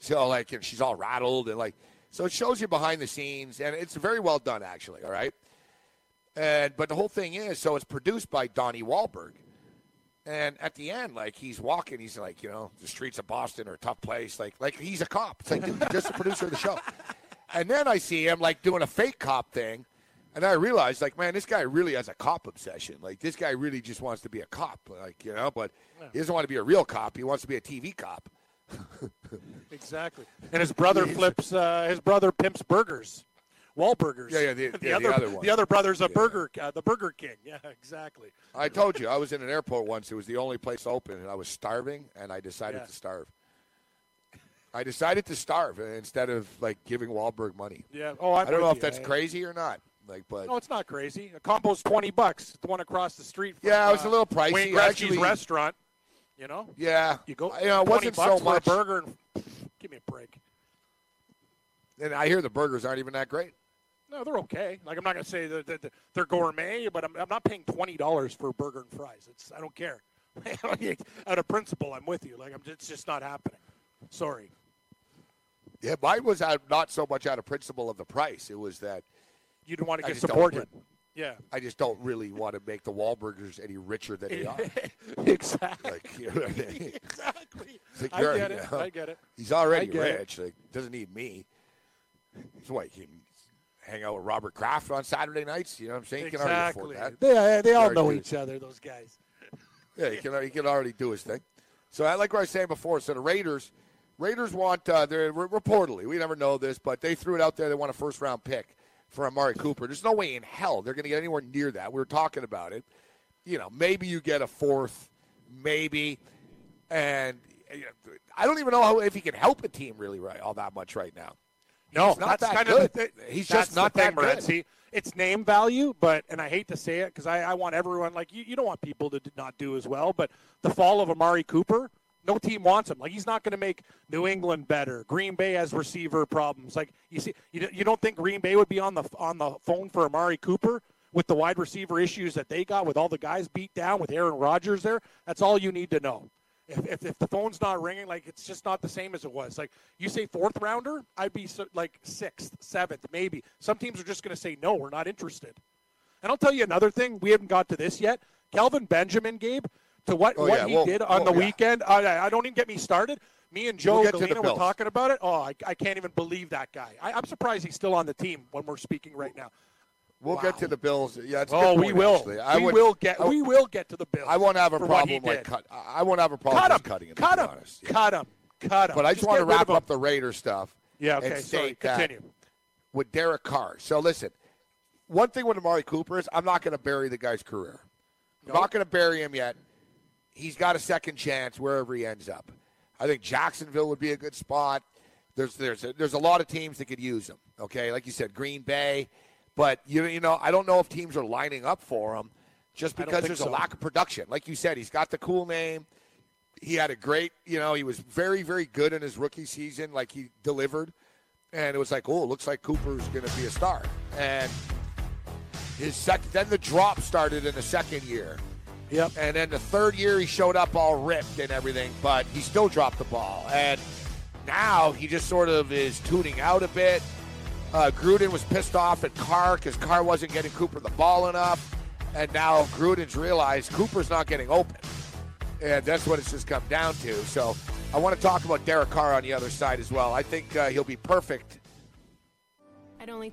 so like, and she's all rattled and like, so it shows you behind the scenes, and it's very well done actually. All right, and but the whole thing is, so it's produced by Donnie Wahlberg. And at the end, like he's walking, he's like, you know, the streets of Boston are a tough place. Like, like he's a cop. It's like dude, just the producer of the show. And then I see him like doing a fake cop thing, and I realized, like, man, this guy really has a cop obsession. Like, this guy really just wants to be a cop, like, you know, but he doesn't want to be a real cop. He wants to be a TV cop. Exactly. And his brother flips. Uh, his brother pimps burgers, Wahlburgers. Yeah, yeah, the- yeah, the other other one. The other brother's a burger, uh, the Burger King. Yeah, exactly. I told you, I was in an airport once. It was the only place open, and I was starving, and I decided Yeah. to starve. I decided to starve instead of like giving Wahlberg money. Yeah. Oh, I'm I don't know with if you. that's crazy or not. Like, but No, it's not crazy. A combo's twenty bucks. The one across the street. From, Yeah, it was uh, a little pricey. Wayne Gretzky's Actually- rest.rant. You know, yeah, you go. You know, it wasn't bucks so for much. a burger. And, give me a break. And I hear the burgers aren't even that great. No, they're okay. Like I'm not gonna say that they're gourmet, but I'm, I'm not paying twenty dollars for a burger and fries. It's I don't care. Out of principle, I'm with you. Like I'm, it's just not happening. Sorry. Yeah, mine was out, not so much out of principle of the price. It was that You don't want to get supported. Yeah. I just don't really want to make the Wahlburgers any richer than they are. exactly. Like, you know I mean? exactly. Like, I get you it. know, I get it. He's already get it. rich. Like, doesn't need me. So what? He can hang out with Robert Kraft on Saturday nights. You know what I'm saying? Exactly. They, they all know each other, those guys. Yeah, he can. He can already do his thing. So I like what I was saying before. So the Raiders, Raiders want. Uh, they're reportedly, we never know this, but they threw it out there. They want a first round pick for Amari Cooper. There's no way in hell they're going to get anywhere near that. We were talking about it. You know, maybe you get a fourth, maybe, and you know, I don't even know how, if he can help a team really right all that much right now. No, He's not that's that kind good. of the, He's just not that good. Morency. It's name value, but and I hate to say it because I, I want everyone like you. You don't want people to not do as well, but the fall of Amari Cooper, no team wants him. Like he's not going to make New England better. Green Bay has receiver problems. Like you see, you, you don't think Green Bay would be on the on the phone for Amari Cooper with the wide receiver issues that they got with all the guys beat down with Aaron Rodgers there? That's all you need to know. If, if, if the phone's not ringing, like it's just not the same as it was. Like you say fourth rounder, I'd be so, like sixth, seventh, maybe. Some teams are just going to say no, we're not interested. And I'll tell you another thing. We haven't got to this yet. Kelvin Benjamin, Gabe, to what Oh, what yeah. he Well- did on well, the yeah. weekend. I, I don't even get me started. Me and Joe We'll Galena were talking about it. Oh, I, I can't even believe that guy. I, I'm surprised he's still on the team when we're speaking right now. We'll Wow. get to the Bills. Yeah, Oh, we will. actually. I we would- will get. I we will get to the Bills. I won't have a for what he problem like did. cut. I won't have a problem Cut him. cutting him. Cut him. honest. Cut him. Cut him. But I just, Just want to wrap up the Raider stuff. Yeah. Okay. Sorry. Continue. with Derek Carr. So listen, one thing with Amari Cooper is I'm not going to bury the guy's career. I'm not going to bury him yet. He's got a second chance wherever he ends up. I think Jacksonville would be a good spot. There's there's a, there's a lot of teams that could use him. Okay, like you said, Green Bay, but you you know I don't know if teams are lining up for him just because there's so. a lack of production. Like you said, he's got the cool name. He had a great, you know, he was very very good in his rookie season. Like he delivered, and it was like, oh, it looks like Cooper's going to be a star. And his second, then the drop started in the second year. Yep. And then the third year, he showed up all ripped and everything, but he still dropped the ball. And now he just sort of is tuning out a bit. Uh, Gruden was pissed off at Carr because Carr wasn't getting Cooper the ball enough. And now Gruden's realized Cooper's not getting open. And that's what it's just come down to. So I want to talk about Derek Carr on the other side as well. I think uh, he'll be perfect I'd only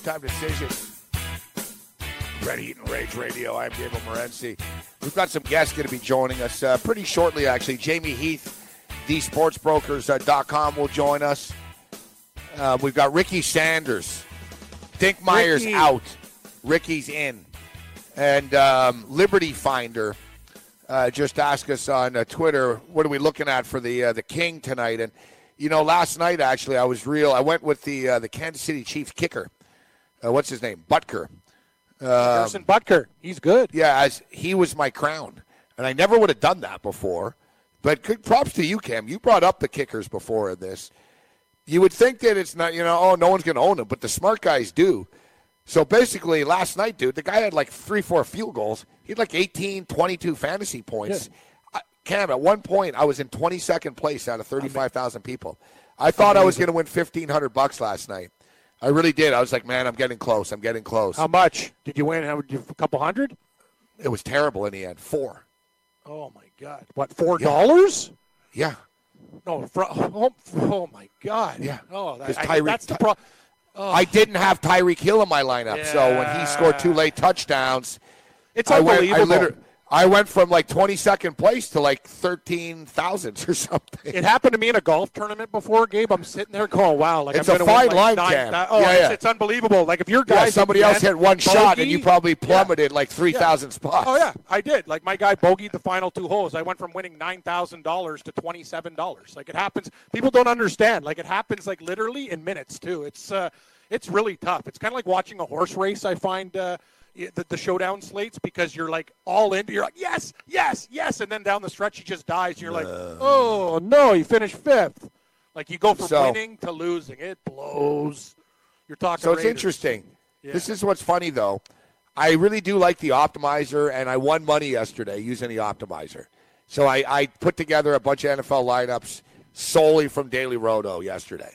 Time decision. Red Heat and Rage Radio. I'm Gabriel Morency. We've got some guests going to be joining us uh, pretty shortly, actually. Jamie Heath, thesportsbrokers.com, will join us. Uh, we've got Ricky Sanders. Dinkmeyer's Ricky. out. Ricky's in. And um, Liberty Finder uh, just asked us on uh, Twitter, what are we looking at for the uh, the King tonight? And you know, last night actually, I was real. I went with the uh, the Kansas City Chiefs kicker. Uh, what's his name? Butker. Harrison Butker. He's good. Yeah, as he was my crown, and I never would have done that before. But good props to you, Cam. You brought up the kickers before in this. You would think that it's not, you know, oh, no one's going to own them, but the smart guys do. So basically, last night, dude, the guy had like three, four field goals. He had like 18, 22 fantasy points. I, Cam, at one point, I was in 22nd place out of 35,000 people. I thought I was going to win 1500 bucks last night. I really did. I was like, man, I'm getting close. I'm getting close. How much did you win? How, a couple hundred? it was terrible in the end. Four. Oh my God! What four dollars? Yeah. No, fr- oh, oh my God! Yeah. Oh, that, 'Cause I, that's the pro. Oh. I didn't have Tyreek Hill in my lineup, so when he scored two late touchdowns, It's I went. I, unbelievable. I went from like 22nd place to like 13 thousandths or something. It happened to me in a golf tournament before, Gabe. I'm sitting there going, "Wow!" Like It's I'm a fine win, like, line, nine Cam. Oh, Yeah, it's, yeah. it's unbelievable. Like if your Yeah, somebody else hit one shot and you bogey- probably plummeted like 3,000 spots. Oh yeah, I did. Like my guy bogeyed the final two holes. I went from winning nine thousand dollars to twenty seven dollars. Like it happens. People don't understand. Like it happens like literally in minutes too. It's uh, it's really tough. It's kind of like watching a horse race. I find. Uh, the, the showdown slates because you're like all in. You're like yes, yes, yes, and then down the stretch he just dies. And you're like, oh no, he finished fifth. Like you go from So- winning to losing. It blows. You're talking. So it's Raiders. interesting. Yeah. This is what's funny though. I really do like the optimizer, and I won money yesterday using the optimizer. So I, I put together a bunch of NFL lineups solely from Daily Roto yesterday.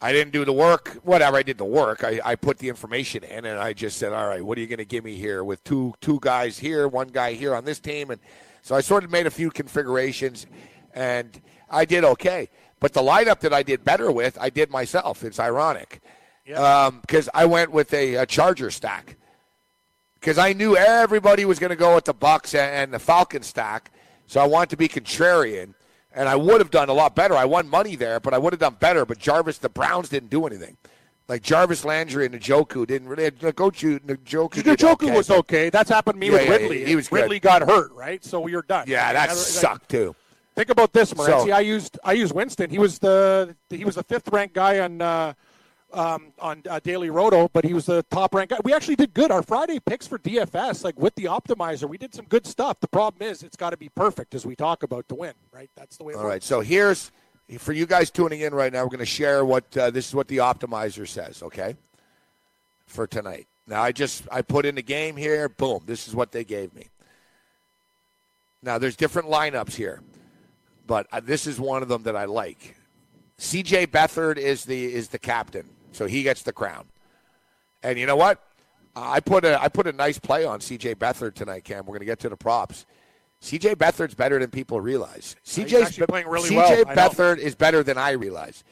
I didn't do the work, whatever. I did the work. I, I put the information in, and I just said, "All right, what are you going to give me here with two two guys here, one guy here on this team?" And so I sort of made a few configurations, and I did okay. But the lineup that I did better with, I did myself. It's ironic because um, I went with a, a Charger stack because I knew everybody was going to go with the Bucks and, and the Falcon stack, so I wanted to be contrarian, and I would have done a lot better. I won money there, but I would have done better. But Jarvis, the Browns didn't do anything. Like Jarvis Landry and Njoku didn't really. Njoku, Njoku, did Njoku okay, was okay. That's happened to me Yeah, with yeah, Ridley. he was good. Ridley got hurt, right? So we are done. Yeah, that sucked too. Think about this, Morency. So- I used I used Winston. He was the he was the fifth ranked guy on uh, um, on uh, Daily Roto, but he was the top ranked guy. We actually did good. Our Friday picks for DFS, like with the optimizer, we did some good stuff. The problem is it's got to be perfect as we talk about to win, right? That's the way. It All works. right, so here's for you guys tuning in right now. We're going to share what uh, this is what the optimizer says. Okay, for tonight. Now I just I put in the game here. Boom, this is what they gave me. Now there's different lineups here, but uh, this is one of them that I like. C.J. Beathard is the is the captain, so he gets the crown. And you know what? I put a I put a nice play on C.J. Beathard tonight, Cam. We're going to get to the props. C.J. Beathard's better than people realize. Uh, he's C.J. actually playing really C.J. well. I. Beathard is better than I realize.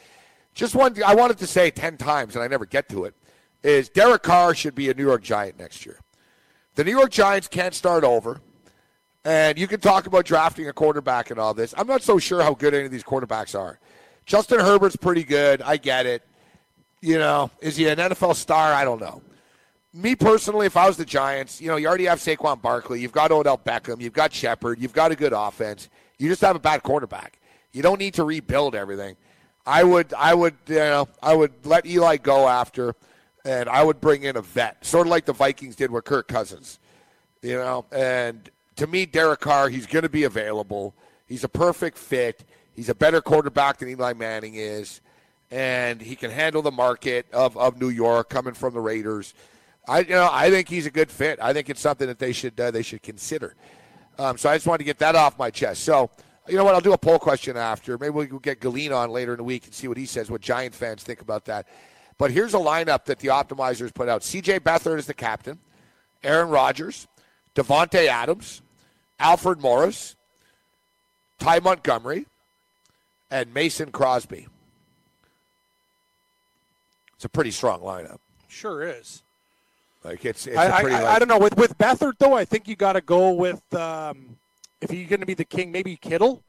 Just one I wanted to say ten times, and I never get to it, is Derek Carr should be a New York Giant next year. The New York Giants can't start over. And you can talk about drafting a quarterback and all this. I'm not so sure how good any of these quarterbacks are. Justin Herbert's pretty good. I get it. You know, is he an NFL star? I don't know. Me personally, if I was the Giants, you know, you already have Saquon Barkley, you've got Odell Beckham, you've got Shepard, you've got a good offense. You just have a bad quarterback. You don't need to rebuild everything. I would, I would, you know, I would let Eli go after, and I would bring in a vet, sort of like the Vikings did with Kirk Cousins. You know, and to me, Derek Carr, he's going to be available. He's a perfect fit. He's a better quarterback than Eli Manning is, and he can handle the market of, of New York coming from the Raiders. I you know I think he's a good fit. I think it's something that they should uh, they should consider. Um, so I just wanted to get that off my chest. So you know what? I'll do a poll question after. Maybe we'll get Galeen on later in the week and see what he says. What Giant fans think about that. But here's a lineup that the optimizers put out. C.J. Beathard is the captain. Aaron Rodgers, Davante Adams, Alfred Morris, Ty Montgomery, and Mason Crosby. A pretty strong lineup. Sure is. Like it's, it's I, I, like- I don't know with with Beathard though. I think you got to go with um, if you're going to be the king, maybe Kittle.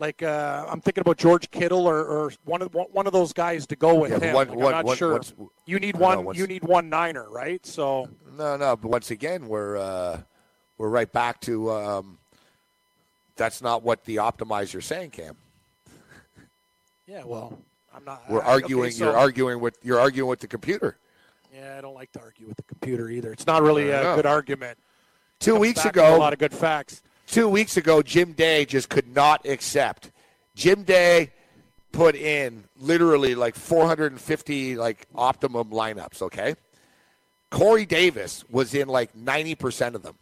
Like uh, I'm thinking about George Kittle or, or one of one of those guys to go with Yeah, him. one- Like, one- I'm not one- sure. once- you need don't know, one. once- you need one niner, right? So No, no. But once again, we're uh, we're right back to um, that's not what the optimizer's saying, Cam. yeah. Well, I'm not. We're uh, okay, arguing. so- you're arguing with you're arguing with the computer. Yeah, I don't like to argue with the computer either. It's not really a good argument. Two weeks ago, a lot of good facts. two weeks ago, Jim Day just could not accept. Jim Day put in literally like 450 like optimum lineups. Okay, Corey Davis was in like 90 percent of them,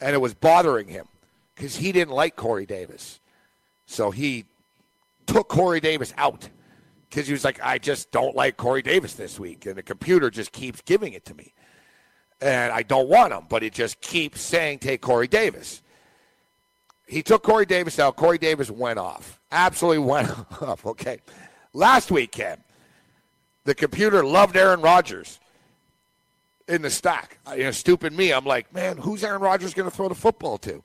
and it was bothering him because he didn't like Corey Davis, so he took Corey Davis out because he was like, I just don't like Corey Davis this week, and the computer just keeps giving it to me and I don't want him, but it just keeps saying take Corey Davis. He took Corey Davis out. Corey Davis went off. Absolutely went off. Okay. Last weekend, the computer loved Aaron Rodgers. in the stack. You know, stupid me. I'm like, man, who's Aaron Rodgers going to throw the football to?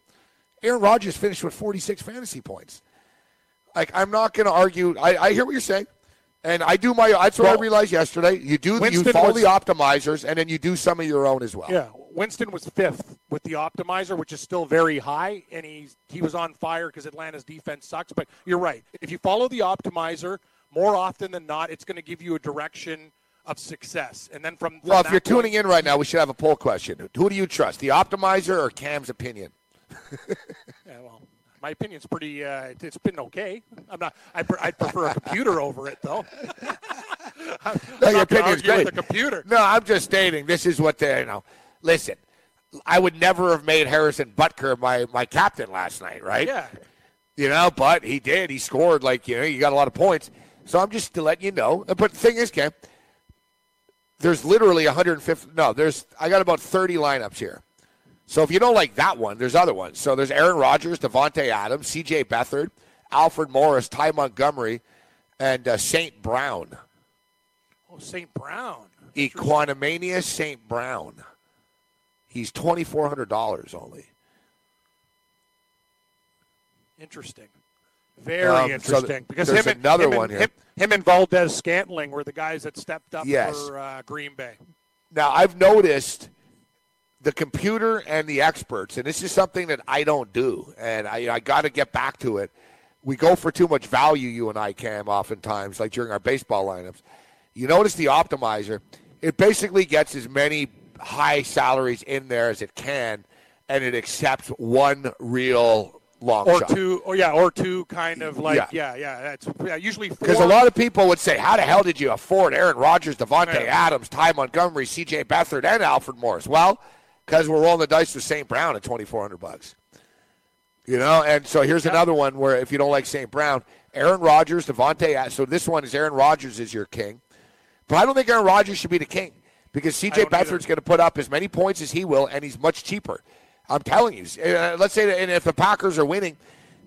Aaron Rodgers finished with 46 fantasy points. Like, I'm not going to argue. I, I hear what you're saying. And I do my. That's what Well, I realized yesterday. You do. Winston you follow was- the optimizers, and then you do some of your own as well. Yeah, Winston was fifth with the optimizer, which is still very high, and he he was on fire because Atlanta's defense sucks. But you're right. If you follow the optimizer, more often than not, it's going to give you a direction of success. And then from, from Well, if you're point- tuning in right now, we should have a poll question. Who do you trust, the optimizer or Cam's opinion? Yeah, well, my opinion's pretty. Uh, it- it's been okay. I'm not. I I'd prefer a computer over it, though. I'm No, your not gonna opinion's great. the computer. No, I'm just stating this is what they. You know, listen, I would never have made Harrison Butker my my captain last night, right? Yeah. You know, but he did. He scored like you know, you got a lot of points. So I'm just to let you know. But the thing is, Cam, there's literally 150. No, there's I got about 30 lineups here. So if you don't like that one, there's other ones. So there's Aaron Rodgers, Davante Adams, C.J. Beathard, Alfred Morris, Ty Montgomery, and uh, Saint Brown. Oh, St. Brown. Equanimeous St. Brown. He's twenty four hundred dollars only. Interesting. Very Um, so interesting. th- because there's him and, another him and- one here. Him, him and Valdes-Scantling were the guys that stepped up Yes. for uh, Green Bay. Now I've noticed the computer and the experts, and this is something that I don't do, and I, I got to get back to it. We go for too much value, you and I, Cam, oftentimes, like during our baseball lineups. You notice the optimizer; it basically gets as many high salaries in there as it can, and it accepts one real long Or shot. two, or yeah, or two kind of like, Yeah. yeah, yeah, that's yeah, usually. Because a lot of people would say, "How the hell did you afford Aaron Rodgers, Davante Yeah. Adams, Ty Montgomery, C.J. Beathard, and Alfred Morris?" Well, because we're rolling the dice with St. Brown at twenty four hundred bucks. You know, and so here's another one where if you don't like St. Brown, Aaron Rodgers, Davante. So this one is Aaron Rodgers is your king, but I don't think Aaron Rodgers should be the king because C.J. Beathard's going to put up as many points as he will, and he's much cheaper. I'm telling you. Uh, let's say, that, and if the Packers are winning,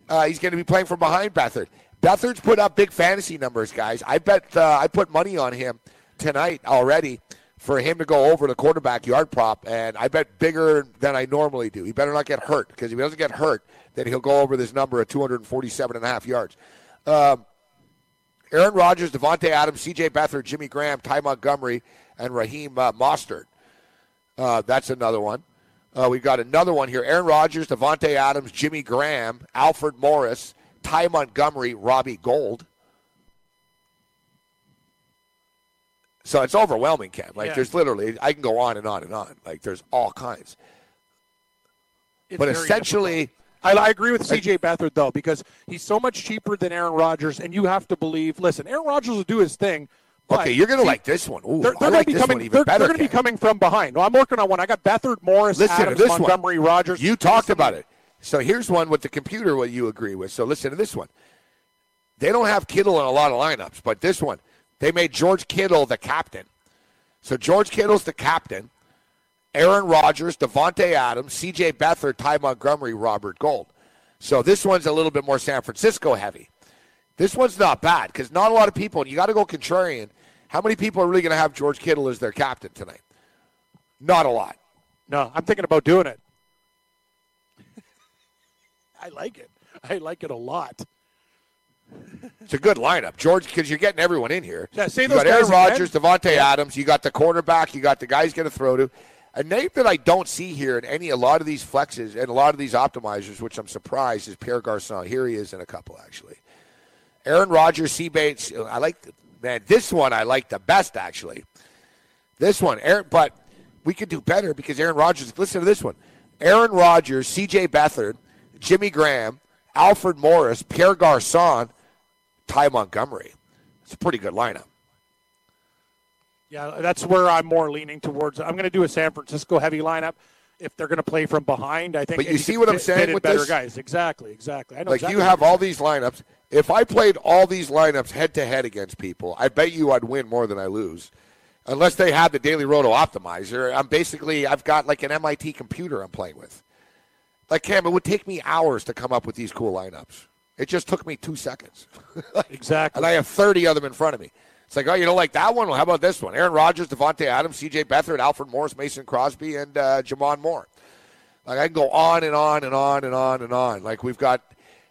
uh, he's going to be playing from behind Beathard. Beathard's put up big fantasy numbers, guys. I bet uh, I put money on him tonight already for him to go over the quarterback yard prop, and I bet bigger than I normally do. He better not get hurt because if he doesn't get hurt, then he'll go over this number of 247 and a half yards. Um, Aaron Rodgers, Davante Adams, C.J. Beathard, Jimmy Graham, Ty Montgomery, and Raheem uh, Mostert. Uh, that's another one. Uh, we've got another one here. Aaron Rodgers, Davante Adams, Jimmy Graham, Alfred Morris, Ty Montgomery, Robbie Gould. So it's overwhelming, Ken. Like Yeah. there's literally, I can go on and on and on. Like there's all kinds. It's but essentially, I, I agree with C.J. Beathard though because he's so much cheaper than Aaron Rodgers, and you have to believe. Listen, Aaron Rodgers will do his thing. Okay, you're gonna see, like this one. Ooh, They're, they're like to be coming. even they're better. they're going to be coming from behind. No, I'm working on one. I got Beathard, Morris, Listen Adams, this Montgomery, one. Rodgers. You talked about it. So here's one with the computer what you agree with. So listen to this one. They don't have Kittle in a lot of lineups, but this one, they made George Kittle the captain. So George Kittle's the captain. Aaron Rodgers, Davante Adams, C.J. Beathard, Ty Montgomery, Robert Gould. So this one's a little bit more San Francisco heavy. This one's not bad because not a lot of people, and you got to go contrarian. How many people are really going to have George Kittle as their captain tonight? Not a lot. No, I'm thinking about doing it. I like it. I like it a lot. It's a good lineup, George, because you're getting everyone in here. Yeah, say you those got Aaron. Rodgers, Davante Adams. You got the quarterback. You got the guys going to throw to. A name that I don't see here in any a lot of these flexes and a lot of these optimizers, which I'm surprised, is Pierre Garcon. Here he is in a couple actually. Aaron Rodgers, C. Bates. I like man this one. I like the best actually. This one, Aaron, but we could do better because Aaron Rodgers. Listen to this one: Aaron Rodgers, C.J. Beathard, Jimmy Graham, Alfred Morris, Pierre Garcon, Ty Montgomery. It's a pretty good lineup. Yeah, that's where I'm more leaning towards. I'm going to do a San Francisco heavy lineup. If they're going to play from behind, I think. But you see what I'm fit- saying with better this? guys. Exactly, exactly. I know Like exactly you have all these lineups. If I played all these lineups head to head against people, I bet you I'd win more than I lose. Unless they had the Daily Roto optimizer, I'm basically I've got like an MIT computer I'm playing with. Like Cam, it would take me hours to come up with these cool lineups. It just took me two seconds. Like, Exactly. And I have 30 of them in front of me. It's like, oh, you don't like that one? Well, how about this one? Aaron Rodgers, Davante Adams, C.J. Beathard, Alfred Morris, Mason Crosby, and uh, J'Mon Moore. Like I can go on and on and on and on and on. Like we've got,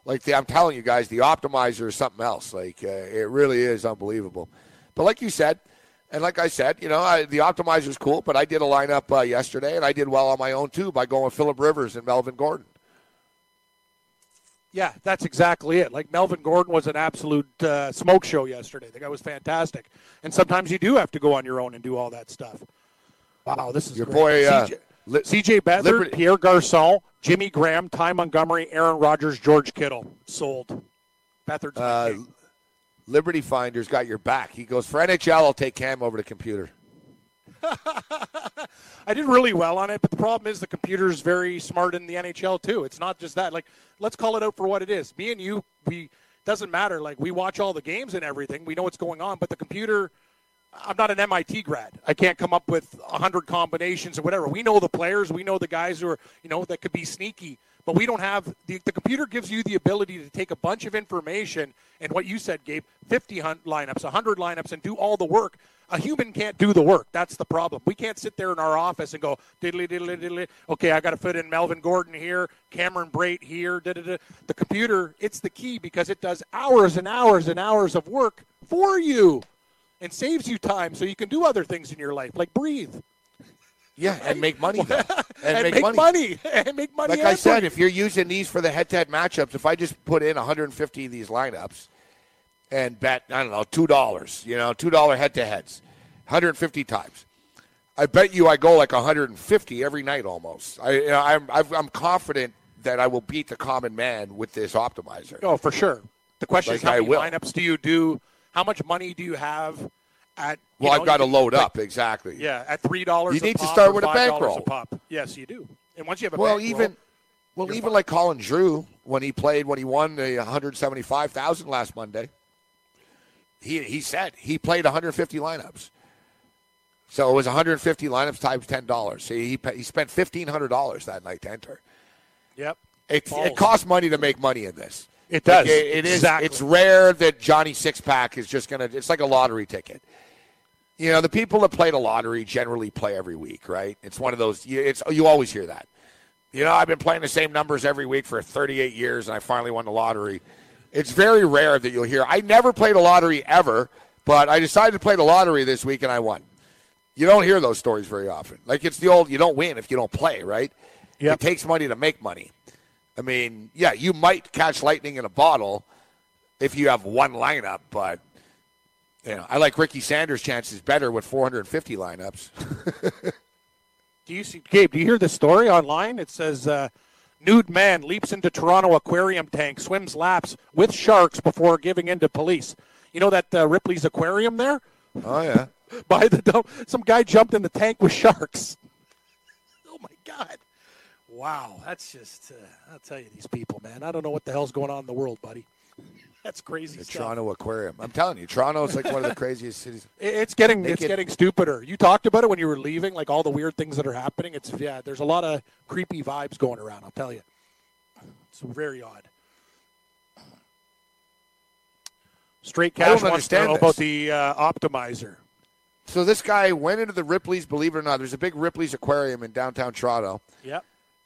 like the, I'm telling you guys, the optimizer is something else. Like uh, it really is unbelievable. But like you said, and like I said, you know, I, the optimizer is cool. But I did a lineup uh, yesterday, and I did well on my own too by going Philip Rivers and Melvin Gordon. Yeah, that's exactly it. Like Melvin Gordon was an absolute uh, smoke show yesterday. The guy was fantastic. And sometimes you do have to go on your own and do all that stuff. Wow, this is Your great. boy, uh, CJ, Li- CJ Beathard, Liberty- Pierre Garcon, Jimmy Graham, Ty Montgomery, Aaron Rodgers, George Kittle. Sold. Beathard's Uh. Liberty Finders got your back. He goes for NHL. I'll take Cam over the computer. I did really well on it, but the problem is the computer's very smart in the NHL too. It's not just that. Like, let's call it out for what it is. Me and you, we doesn't matter. Like, we watch all the games and everything. We know what's going on, but the computer. I'm not an MIT grad. I can't come up with a hundred combinations or whatever. We know the players. We know the guys who are, you know, that could be sneaky. But we don't have the, the computer gives you the ability to take a bunch of information and what you said, Gabe, 50 hun- lineups, 100 lineups, and do all the work. A human can't do the work. That's the problem. We can't sit there in our office and go diddly diddly diddly. Okay, I got to fit in Melvin Gordon here, Cameron Brate here. Da, da, da. The computer, it's the key because it does hours and hours and hours of work for you, and saves you time so you can do other things in your life, like breathe Yeah, and make money. though. and, and, make, money. and make money. Like I said, breathe. if you're using these for the head-to-head matchups, if I just put in 150 of these lineups and bet, I don't know, two dollars, you know, two dollar head-to-heads, 150 times, I bet you I go like 150 every night almost. I, you know, I'm, I've- I'm confident that I will beat the common man with this optimizer. Oh, for sure. The question is Like how I many will. lineups do you do? How much money do you have at? Well, know, I've got to load like, up exactly. Yeah, at three dollars. You need to start with a bankroll. A pop. Yes, you do. And once you have a Well, bankroll, even well, even fine. like Colin Drew when he played when he won the 175,000 last Monday. He he said he played 150 lineups. So it was 150 lineups times ten dollars. So he he spent fifteen hundred dollars that night to enter. Yep. It, it costs money to make money in this. It does. Like, it- it is- Exactly. It's rare that Johnny Six Pack is just gonna. It's like a lottery ticket. You know, the people that play the lottery generally play every week, right? It's one of those. It's you always hear that. You know, I've been playing the same numbers every week for 38 years, and I finally won the lottery. It's very rare that you'll hear. I never played a lottery ever, but I decided to play the lottery this week, and I won. You don't hear those stories very often. Like it's the old, you don't win if you don't play, right? Yep. It takes money to make money. I mean, yeah, you might catch lightning in a bottle if you have one lineup, but you know, I like Ricky Sanders' chances better with 450 lineups. Do you see, Gabe? Do you hear the story online? It says uh, nude man leaps into Toronto aquarium tank, swims laps with sharks before giving in to police. You know that uh, Ripley's aquarium there Oh yeah. by the dump. Some guy jumped in the tank with sharks. Oh my God! Wow, that's just. Uh, I'll tell you, these people, man. I don't know what the hell's going on in the world, buddy. That's crazy The stuff. Toronto Aquarium. I'm telling you, Toronto is like one of the craziest cities. It's getting it's it- getting stupider. You talked about it when you were leaving, like all the weird things that are happening. It's yeah, there's a lot of creepy vibes going around. I'll tell you, it's very odd. Straight cash wants to understand know this. about the uh, optimizer. So this guy went into the Ripley's. Believe it or not, there's a big Ripley's Aquarium in downtown Toronto. Yep.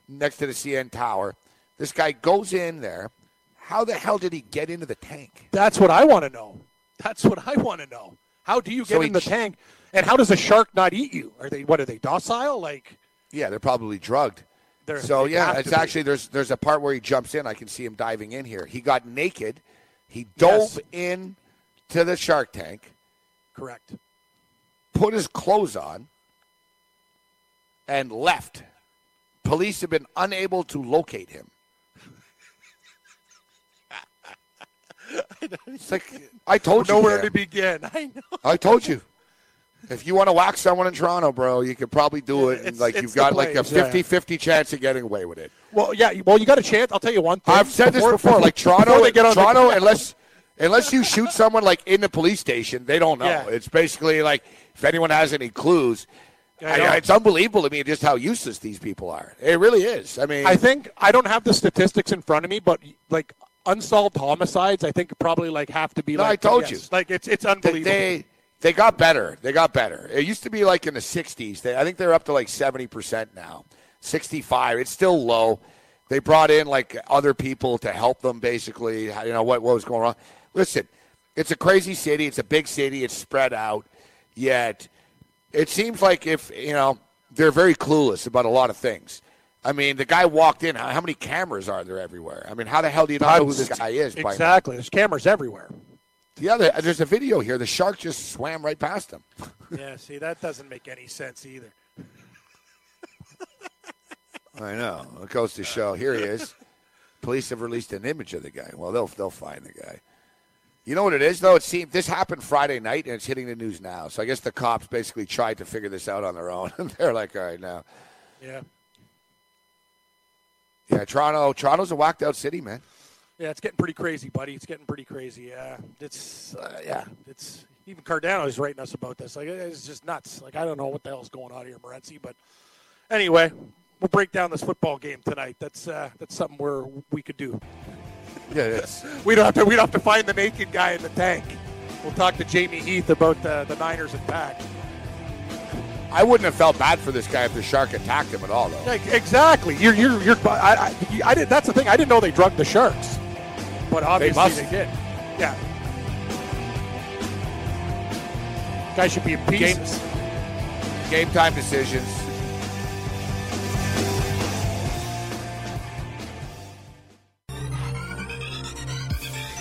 next to the CN Tower. This guy goes in there. How the hell did he get into the tank? That's what I want to know. That's what I want to know. How do you get So in the ch- tank? And how does a shark not eat you? Are they what are they docile? Like Yeah, they're probably drugged. they're So yeah, it's to be. actually there's there's a part where he jumps in. I can see him diving in here. He got naked. He dove Yes. in to the shark tank, correct. put his clothes on, and left. Police have been unable to locate him. It's like I told you. Nowhere to begin. I know. I told you. If you want to whack someone in Toronto, bro, you could probably do it. And It's- like it's you've the got like a place, yeah. 50-50 chance of getting away with it. Well, yeah. Well, you got a chance. I'll tell you one thing. I've said this before. Like before Toronto, they get on the- Toronto, unless unless you shoot someone like in the police station, they don't know. Yeah. It's basically like if anyone has any clues, I I- it's unbelievable to me just how useless these people are. It really is. I mean, I think I don't have the statistics in front of me, but like unsolved homicides, I think probably like have to be. No, like I told yes, you. Like it's it's that unbelievable. they they got better. They got better. It used to be like in the 60s. They, I think they're up to like 70% now. 65. It's still low. They brought in like other people to help them basically, you know, what, what was going on. Listen, it's a crazy city. It's a big city. It's spread out. Yet it seems like if, you know, they're very clueless about a lot of things. I mean, the guy walked in. How, how many cameras are there everywhere? I mean, how the hell do you not know who this guy is? by? Exactly. There's cameras everywhere. Yeah, there, there's a video here. The shark just swam right past him. yeah, see, that doesn't make any sense either. I know. It goes to show. Here he is. Police have released an image of the guy. Well, they'll they'll find the guy. You know what it is, though. It seemed this happened Friday night, and it's hitting the news now. So I guess the cops basically tried to figure this out on their own, and they're like, "All right, now." Yeah. Yeah, Toronto. Toronto's a whacked out city, man. Yeah, it's getting pretty crazy, buddy. It's getting pretty crazy. Yeah, it's uh, yeah, it's even Cardano is writing us about this. Like it's just nuts. Like I don't know what the hell's going on here, Morency. But anyway, we'll break down this football game tonight. That's uh, that's something where we could do. Yeah, it's We don't have to. We don't have to find the naked guy in the tank. We'll talk to Jamie Heath about the, the Niners and Pack. I wouldn't have felt bad for this guy if the shark attacked him at all, though. Like, exactly. You're you're you're. I, I, I did. That's the thing. I didn't know they drugged the sharks, but obviously must. they, did. Yeah. Guy should be in pieces. Game time decisions.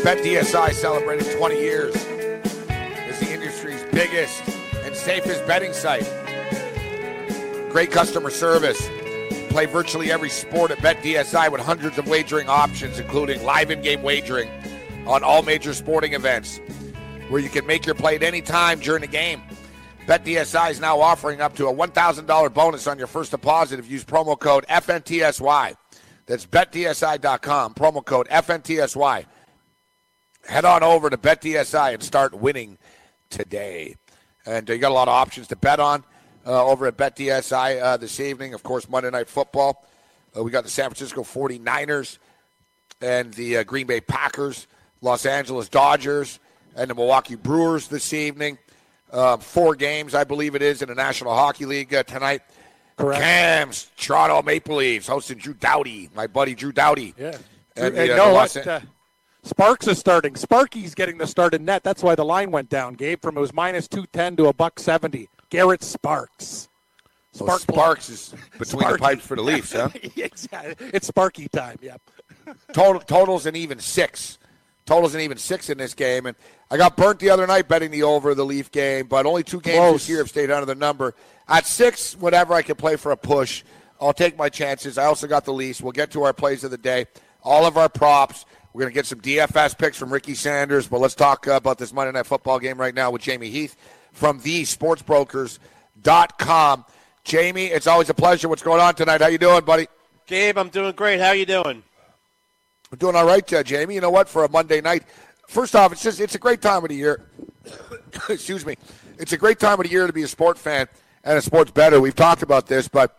BetDSI celebrating 20 years as the industry's biggest and safest betting site. Great customer service. Play virtually every sport at BetDSI with hundreds of wagering options, including live in-game wagering on all major sporting events, where you can make your play at any time during the game. BetDSI is now offering up to a $1,000 bonus on your first deposit if you use promo code FNTSY. That's betdsi.com, promo code FNTSY head on over to BetDSI and start winning today. And uh, you got a lot of options to bet on uh, over at BetDSI uh, this evening. Of course, Monday Night Football. Uh, we got the San Francisco 49ers and the uh, Green Bay Packers, Los Angeles Dodgers, and the Milwaukee Brewers this evening. Uh, four games, I believe it is, in the National Hockey League tonight. Correct. Cams, Toronto Maple Leafs, hosting Drew Doughty, my buddy Drew Doughty. Yeah. And the, uh, know the what? Uh, Sparks is starting. Sparky's getting the start in net. That's why the line went down, Gabe, from it was minus 210 to a buck 70. Garrett Sparks. Spark- Sparks is between Sparky. the pipes for the Leafs, huh? exactly. It's Sparky time, yep. Total totals an even six. Totals an even six in this game, and I got burnt the other night betting the over of the Leaf game, but only two games Close. this year have stayed under the number. At six, whatever, I can play for a push. I'll take my chances. I also got the Leafs. We'll get to our plays of the day. All of our props. We're going to get some DFS picks from Ricky Sanders, but let's talk about this Monday Night Football game right now with Jamie Heath from thesportsbrokers.com. Jamie, it's always a pleasure. What's going on tonight? How you doing, buddy? Gabe, I'm doing great. How you doing? I'm doing all right, uh, Jamie. You know what? For a Monday night, first off, it's just it's a great time of the year. Excuse me. It's a great time of the year to be a sport fan and a sports bettor. We've talked about this, but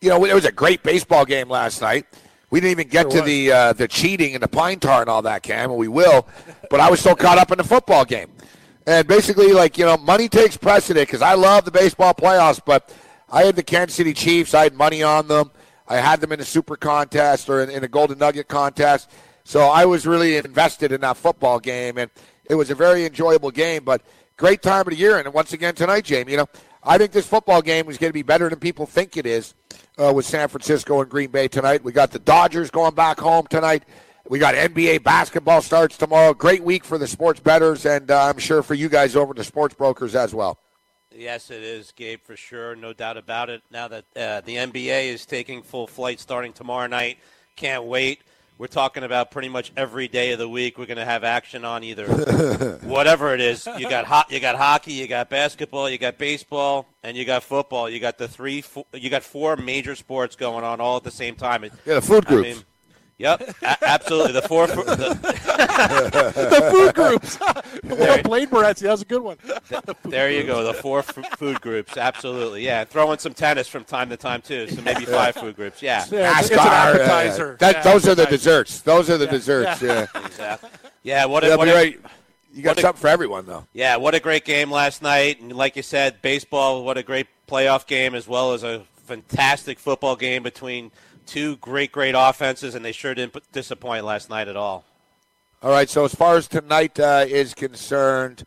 you know, it was a great baseball game last night. We didn't even get to the uh, the cheating and the pine tar and all that, Cam, and we will. But I was still caught up in the football game, and basically, like you know, money takes precedent because I love the baseball playoffs, but I had the Kansas City Chiefs. I had money on them. I had them in a Super Contest or in, in a Golden Nugget contest. So I was really invested in that football game, and it was a very enjoyable game. But great time of the year, and once again tonight, Jamie. You know, I think this football game is going to be better than people think it is uh, with San Francisco and Green Bay tonight. We got the Dodgers going back home tonight. We got NBA basketball starts tomorrow. Great week for the sports bettors, and uh, I'm sure for you guys over the sports brokers as well. Yes, it is, Gabe, for sure. No doubt about it. Now that uh, the NBA is taking full flight starting tomorrow night, can't wait. We're talking about pretty much every day of the week. We're going to have action on either whatever it is. You got hot, you got hockey, you got basketball, you got baseball, and you got football. You got the three, you got four major sports going on all at the same time. Yeah, the food groups. I mean, Yep, a- absolutely. The four, the, the food groups. well played, Morency. That was a good one. The, there you go. The four f- food groups. Absolutely. Yeah, throw in some tennis from time to time too. So maybe five food groups. Yeah. yeah it's, it's, an appetizer. Uh, that, yeah, those appetizer. are the desserts. Those are the yeah. desserts. Yeah. Exactly. Yeah. What? A, what a, right. You got something a, for everyone, though. Yeah. What a great game last night, and like you said, baseball. What a great playoff game, as well as a fantastic football game between two great, great offenses, and they sure didn't disappoint last night at all. All right, so as far as tonight uh, is concerned,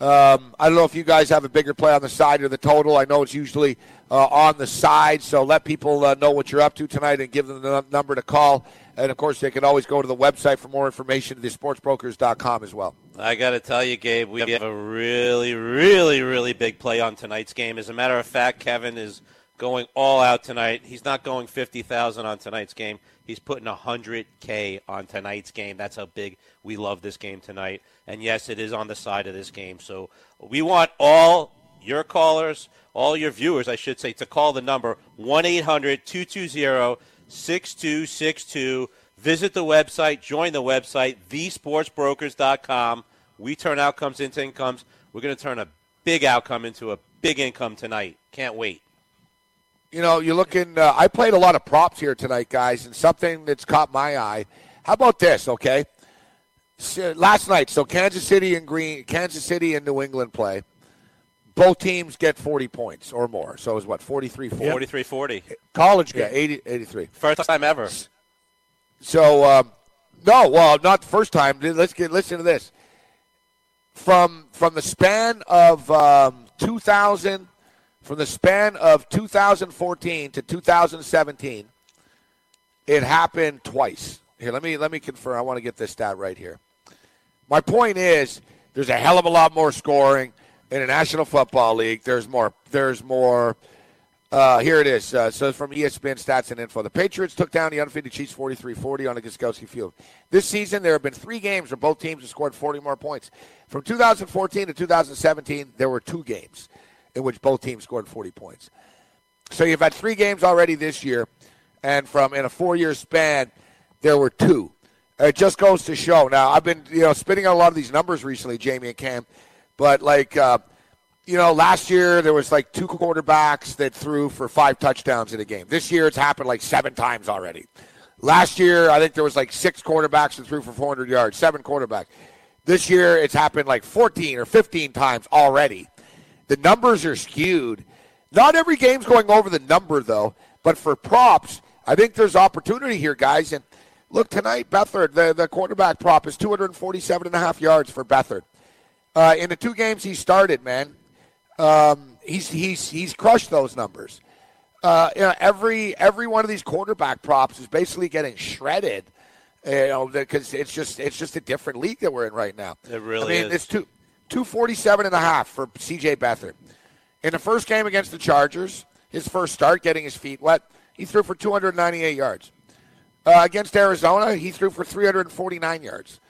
um, I don't know if you guys have a bigger play on the side or the total. I know it's usually uh, on the side, so let people uh, know what you're up to tonight and give them the number to call. And of course, they can always go to the website for more information, thesportsbrokers.com as well. I got to tell you, Gabe, we have a really, really, really big play on tonight's game. As a matter of fact, Kevin is going all out tonight. He's not going 50,000 on tonight's game. He's putting 100K on tonight's game. That's how big we love this game tonight. And yes, it is on the side of this game. So we want all your callers, all your viewers, I should say, to call the number 1 800 220 6262. Visit the website, join the website, thesportsbrokers.com. We turn outcomes into incomes. We're going to turn a big outcome into a big income tonight. Can't wait you know, you're looking. Uh, I played a lot of props here tonight, guys, and something that's caught my eye. How about this? Okay, so, last night, so Kansas City and Green, Kansas City and New England play. Both teams get 40 points or more. So it was what 43 40. 43 40. College get 80, 83. First time ever. So um, no, well, not the first time. Let's get listen to this. From from the span of um, 2000 from the span of 2014 to 2017, it happened twice. Here, let me let me confirm. I want to get this stat right here. My point is, there's a hell of a lot more scoring in the National Football League. There's more. There's more. Uh, here it is. Uh, so from ESPN Stats and Info, the Patriots took down the undefeated Chiefs 43-40 on the Gostkowski Field. This season, there have been three games where both teams have scored 40 more points. From 2014 to 2017, there were two games in which both teams scored 40 points. So you've had three games already this year, and from in a four-year span, there were two. It just goes to show. Now I've been you know spitting out a lot of these numbers recently, Jamie and Cam, but like uh, you know last year there was like two quarterbacks that threw for five touchdowns in a game. This year it's happened like seven times already. Last year I think there was like six quarterbacks that threw for 400 yards, seven quarterbacks. This year it's happened like 14 or 15 times already. The numbers are skewed. Not every game's going over the number, though. But for props, I think there's opportunity here, guys. And look, tonight, Beathard, the, the quarterback prop is 247 and a half yards for Beathard. Uh, in the two games he started, man, um, he's, he's, he's crushed those numbers. Uh, you know, every every one of these quarterback props is basically getting shredded. You know, because it's just it's just a different league that we're in right now. It really I mean, is. It's two 247 and a half for CJ Beathard. In the first game against the Chargers, his first start, getting his feet wet, he threw for 298 yards. Uh, against Arizona, he threw for 349 yards.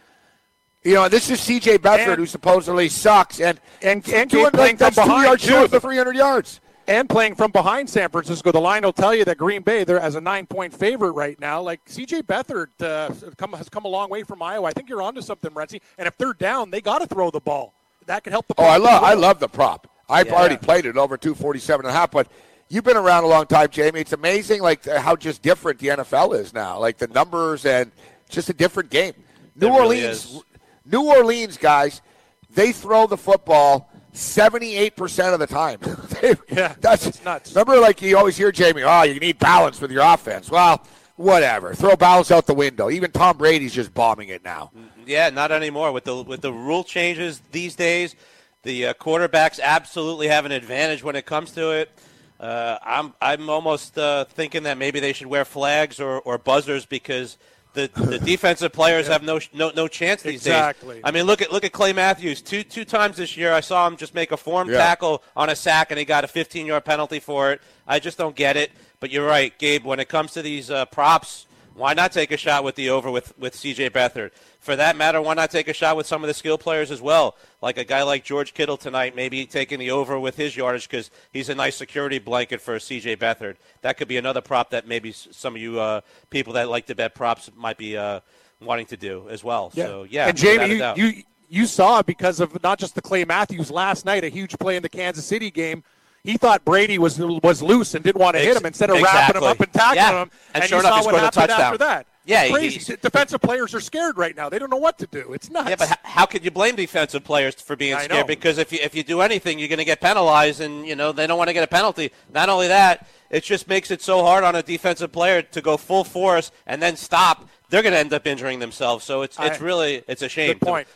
You know, this is C.J. Beathard, who supposedly sucks, and and, and playing like, from behind yards of 300 yards. And playing from behind San Francisco, the line will tell you that Green Bay they're as a nine-point favorite right now. Like C.J. Beathard uh, come, has come a long way from Iowa. I think you're onto something, Renzi. And if they're down, they got to throw the ball that could help the. Oh, I love I love the prop. I've yeah. already played it over 247 and a half, but you've been around a long time, Jamie. It's amazing, like how just different the NFL is now. Like the numbers and just a different game. New it Orleans, really New Orleans guys, they throw the football 78% of the time. yeah, that's nuts. Remember, like you always hear Jamie, oh, you need balance with your offense. Well, whatever. Throw balance out the window. Even Tom Brady's just bombing it now. Yeah, not anymore with the with the rule changes these days. The uh, quarterbacks absolutely have an advantage when it comes to it. Uh, I'm I'm almost uh, thinking that maybe they should wear flags or, or buzzers because the, the defensive players have no no no chance these Exactly. days. I mean, look at look at Clay Matthews. Two two times this year, I saw him just make a form Yeah. tackle on a sack, and he got a 15 yard penalty for it. I just don't get it. But you're right, Gabe. When it comes to these uh, props, why not take a shot with the over with with C.J. Beathard? For that matter, why not take a shot with some of the skill players as well? Like a guy like George Kittle tonight, maybe taking the over with his yardage because he's a nice security blanket for C.J. Beathard. That could be another prop that maybe some of you uh, people that like to bet props might be uh, wanting to do as well. So yeah, and Jamie, you, you you saw because of not just the Clay Matthews last night, a huge play in the Kansas City game. He thought Brady was was loose and didn't want to hit him instead of wrapping him up and tackling Yeah. him. And you sure enough, saw he what happened touchdown. after that. Yeah, It's he- crazy. Defensive players are scared right now. They don't know what to do. It's nuts. Yeah, but how could you blame defensive players for being I scared? know. Because if you if you do anything, you're going to get penalized, and you know they don't want to get a penalty. Not only that, it just makes it so hard on a defensive player to go full force and then stop. They're going to end up injuring themselves. So it's it's I- really it's a shame. Good point.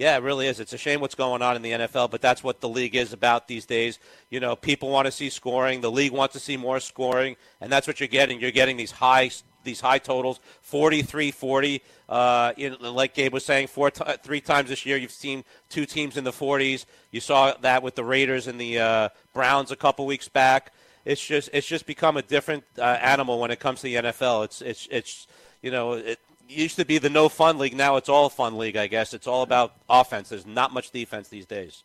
Yeah, it really is. It's a shame what's going on in the NFL, but that's what the league is about these days. You know, people want to see scoring. The league wants to see more scoring, and that's what you're getting. You're getting these high these high totals, 43-40. Uh, you like Gabe was saying, four t- three times this year you've seen two teams in the 40s. You saw that with the Raiders and the uh, Browns a couple weeks back. It's just it's just become a different uh, animal when it comes to the NFL. It's it's it's you know it used to be the no fun league. Now it's all fun league. I guess it's all about offense. There's not much defense these days.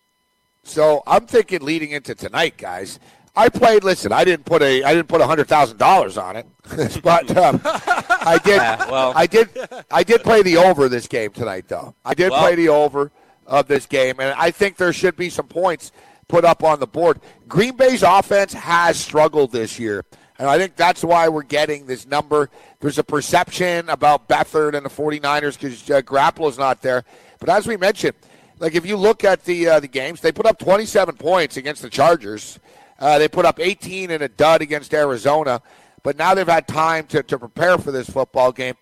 So I'm thinking leading into tonight, guys. I played. Listen, I didn't put a I didn't put a hundred thousand dollars on it, but um, I did. Yeah, well- I did. I did play the over this game tonight, though. I did Well- play the over of this game, and I think there should be some points put up on the board. Green Bay's offense has struggled this year, and I think that's why we're getting this number. There's a perception about Beathard and the 49ers because uh, Garoppolo's not there, but as we mentioned, like if you look at the uh, the games, they put up 27 points against the Chargers. Uh, they put up 18 in a dud against Arizona, but now they've had time to, to prepare for this football game.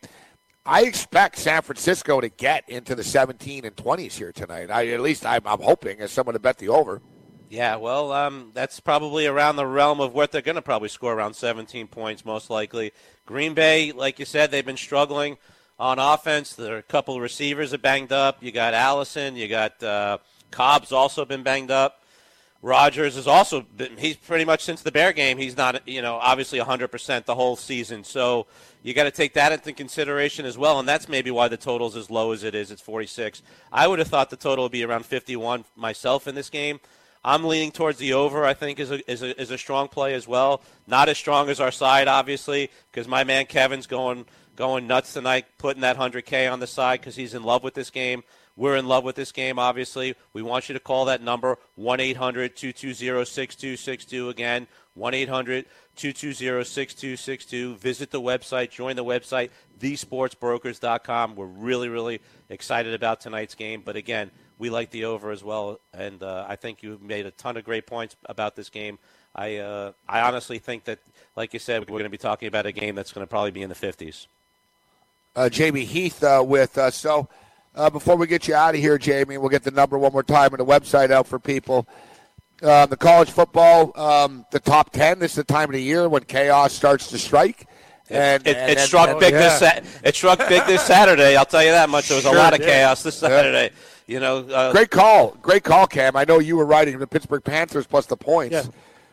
I expect San Francisco to get into the 17 and 20s here tonight. I, at least I'm, I'm hoping as someone to bet the over. Yeah, well, um, that's probably around the realm of what they're going to probably score around 17 points, most likely. Green Bay, like you said, they've been struggling on offense. There are a couple of receivers are banged up. You got Allison. You got uh, Cobb's also been banged up. Rodgers has also been, he's pretty much since the Bear game, he's not, you know, obviously 100% the whole season. So you got to take that into consideration as well. And that's maybe why the total's as low as it is. It's 46. I would have thought the total would be around 51 myself in this game. I'm leaning towards the over. I think is a, is a is a strong play as well. Not as strong as our side, obviously, because my man Kevin's going going nuts tonight, putting that 100k on the side because he's in love with this game. We're in love with this game, obviously. We want you to call that number 1 800 220 6262. Again, 1 800 220 6262. Visit the website, join the website, thesportsbrokers.com. We're really, really excited about tonight's game. But again, we like the over as well. And uh, I think you made a ton of great points about this game. I, uh, I honestly think that, like you said, we're going to be talking about a game that's going to probably be in the 50s. uh, Jamie Heath uh, with us. So uh, before we get you out of here, Jamie, we'll get the number one more time and the website out for people. Uh, the college football, um, the top 10, this is the time of the year when chaos starts to strike. And, it, and- it and- struck and- big yeah. this it struck big this Saturday. I'll tell you that much. There was a lot of did. chaos this Saturday. You know, uh, Great call. Great call, Cam. I know you were writing the Pittsburgh Panthers plus the points. Yeah.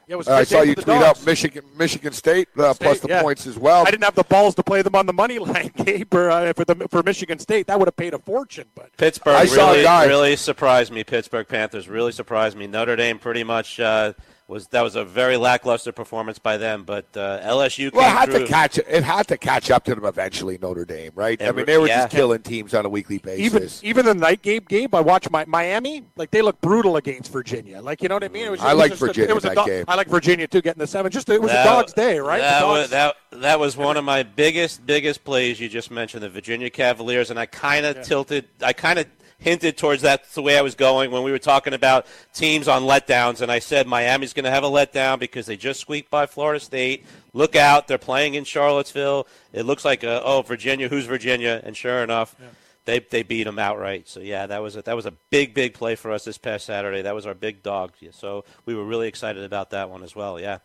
Yeah, was Uh, I saw you tweet Dogs. up Michigan Michigan State, uh, plus the yeah. points as well. I didn't have the balls to play them on the money line, Gabe, or, uh, for, the, for Michigan State. That would have paid a fortune. But Pittsburgh I really, guy- really surprised me. Pittsburgh Panthers really surprised me. Notre Dame pretty much uh, was that was a very lackluster performance by them. But uh, LSU came Well, it had through. to catch it had to catch up to them eventually. Notre Dame, right? I mean, they were yeah. just killing teams on a weekly basis. even even the night game, game, I watched my Miami. Like they look brutal against Virginia. Like you know what I mean? It was, I it like just a- Virginia it was a that dog- game. I like Virginia too, getting the seven. Just it was That- a dog's day, right? The That was, that, that was one of my biggest, biggest plays you just mentioned, the Virginia Cavaliers, and I kind of tilted, I kind of hinted towards that's the way I was going when we were talking about teams on letdowns, and I said Miami's going to have a letdown because they just squeaked by Florida State. Look out, they're playing in Charlottesville. It looks like, a, oh, Virginia, who's Virginia? And sure enough, they they beat them outright. So yeah, that was a, that was a big big play for us this past Saturday. That was our big dog. So we were really excited about that one as well. Yeah.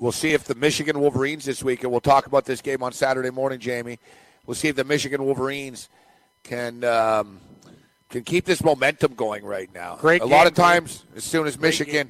We'll see if the Michigan Wolverines this week, and we'll talk about this game on Saturday morning, Jamie. We'll see if the Michigan Wolverines can um, can keep this momentum going right now. Great A lot of game, times, as soon as Michigan,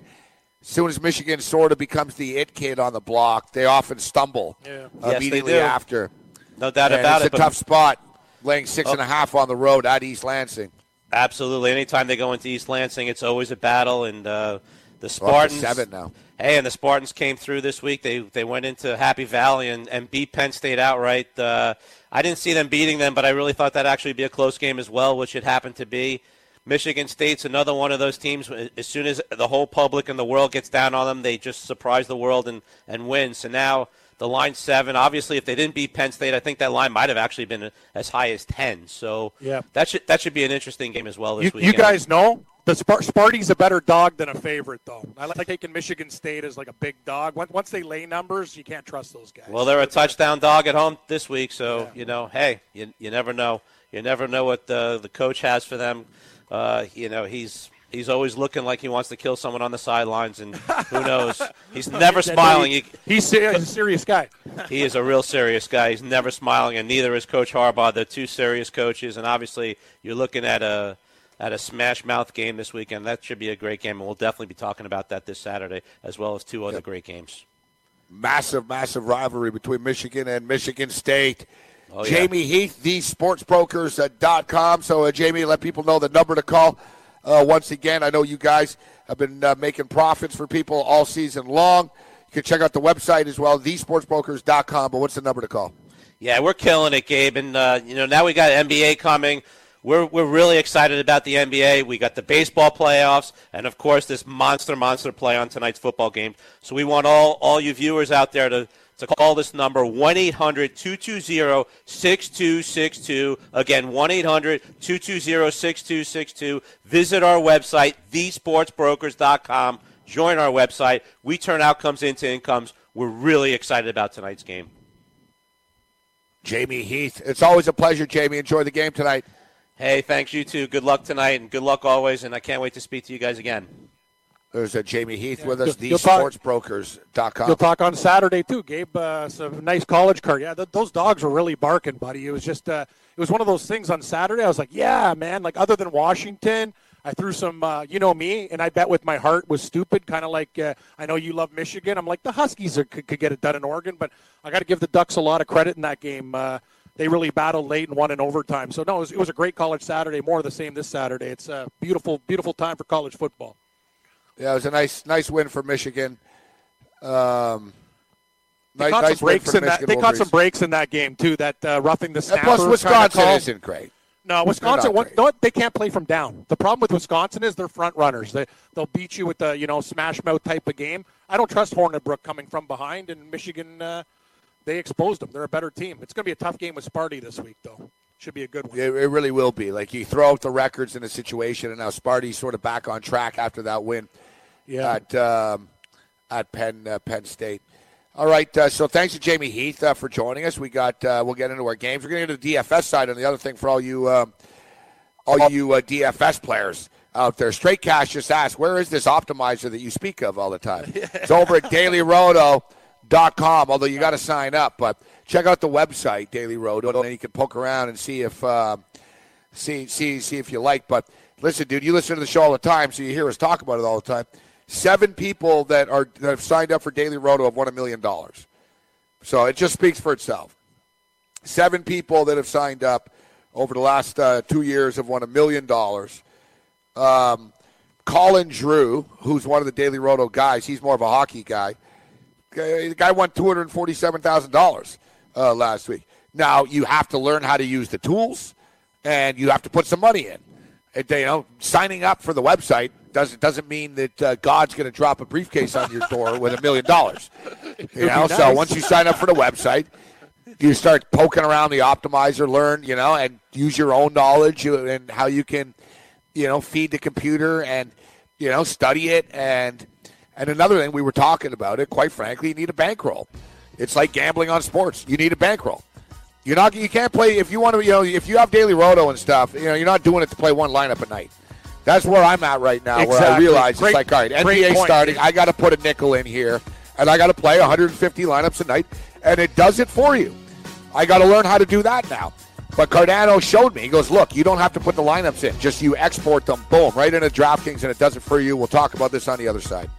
as soon as Michigan sort of becomes the it kid on the block, they often stumble Yeah. Yes, they immediately do. after. No doubt And about it's it. It's a tough spot, laying six and a half on the road at East Lansing. Absolutely. Anytime they go into East Lansing, it's always a battle. And uh, the We're up to Spartans. seven now. Hey, and the Spartans came through this week. They they went into Happy Valley and, and beat Penn State outright. Uh, I didn't see them beating them, but I really thought that actually be a close game as well, which it happened to be. Michigan State's another one of those teams. As soon as the whole public and the world gets down on them, they just surprise the world and, and win. So now the line seven. Obviously, if they didn't beat Penn State, I think that line might have actually been as high as ten. So Yeah. that should that should be an interesting game as well this You, weekend. you guys know the Spar- Sparty's a better dog than a favorite, though. I like taking Michigan State as like a big dog. Once- Once they lay numbers, you can't trust those guys. Well, they're a touchdown dog at home this week, so you know, hey, you, you never know. You never know what the the coach has for them. Uh, you know, he's he's always looking like he wants to kill someone on the sidelines, and who knows? He's never smiling. He, He's, he's a serious guy. he is a real serious guy. He's never smiling, and neither is Coach Harbaugh. They're two serious coaches, and obviously, you're looking at a at a smash mouth game this weekend. That should be a great game, and we'll definitely be talking about that this Saturday, as well as two other great games. massive, massive rivalry between Michigan and Michigan State. Oh, yeah. Jamie Heath, thesportsbrokers.com. So, uh, Jamie, let people know the number to call. Uh, once again, I know you guys have been uh, making profits for people all season long. You can check out the website as well, thesportsbrokers.com. But what's the number to call? Yeah, we're killing it, Gabe. And uh, you know, now we got NBA coming. We're we're really excited about the NBA. We got the baseball playoffs, and of course, this monster monster play on tonight's football game. So we want all all you viewers out there to. To call this number 1 800 220 6262. Again, 1 800 220 6262. Visit our website, thesportsbrokers.com. Join our website. We turn outcomes into incomes. We're really excited about tonight's game. Jamie Heath. It's always a pleasure, Jamie. Enjoy the game tonight. Hey, thanks you too. Good luck tonight, and good luck always. And I can't wait to speak to you guys again. There's a Jamie Heath with us, You'll- you'll talk- thesportsbrokers.com. You'll talk on Saturday too, Gabe. Uh, some nice college card. Yeah, th- those dogs were really barking, buddy. It was just, uh, it was one of those things on Saturday. I was like, yeah, man. Like other than Washington, I threw some, uh, you know me, and I bet with my heart was stupid. Kind of like uh, I know you love Michigan. I'm like the Huskies are, could, could get it done in Oregon, but I got to give the Ducks a lot of credit in that game. Uh, they really battled late and won in overtime. So no, it was, it was a great college Saturday. More of the same this Saturday. It's a beautiful, beautiful time for college football. Yeah, it was a nice, nice win for Michigan. Um, They nice, caught nice some breaks in that. They caught some breaks in that game too. That uh, roughing the And snapper. plus, kinda Wisconsin isn't great. No, Wisconsin. What, no, they can't play from down. The problem with Wisconsin is they're front runners. They they'll beat you with the you know smash mouth type of game. I don't trust Hornibrook coming from behind, and Michigan uh, they exposed them. They're a better team. It's going to be a tough game with Sparty this week, though. Should be a good one. It, it really will be. Like you throw out the records in a situation, and now Sparty's sort of back on track after that win Yeah. at um, at Penn uh, Penn State. All right, uh, so thanks to Jamie Heath uh, for joining us. We got uh, we'll get into our games. We're going to get to the DFS side, and the other thing for all you um, all you uh, DFS players out there. Straight Cash just asked, where is this optimizer that you speak of all the time? It's over at dailyroto.com, although you got to sign up. But check out the website, Daily Roto, and then you can poke around and see if uh, see see see if you like. But listen, dude, you listen to the show all the time, so you hear us talk about it all the time. Seven people that are that have signed up for Daily Roto have won a million dollars. So it just speaks for itself. Seven people that have signed up over the last uh, two years have won a million dollars. Um, Colin Drew, who's one of the Daily Roto guys, he's more of a hockey guy. Uh, The guy won two hundred forty-seven thousand dollars uh, last week. Now you have to learn how to use the tools, and you have to put some money in. And, you know, signing up for the website doesn't doesn't mean that uh, God's going to drop a briefcase on your door with a million dollars. You know, so once you sign up for the website, you start poking around the optimizer, learn, you know, and use your own knowledge and how you can, you know, feed the computer and, you know, study it. And and another thing we were talking about it. Quite frankly, you need a bankroll. It's like gambling on sports. You need a bankroll. You're not. You can't play if you want to. You know, if you have daily roto and stuff. You know, you're not doing it to play one lineup a night. That's where I'm at right now. Where I realize Great- it's like, all right, NBA point, starting. I got to put a nickel in here, and I got to play 150 lineups a night, and it does it for you. I got to learn how to do that now. But Cardano showed me. He goes, look, you don't have to put the lineups in. Just you export them, boom, right into DraftKings, and it does it for you. We'll talk about this on the other side.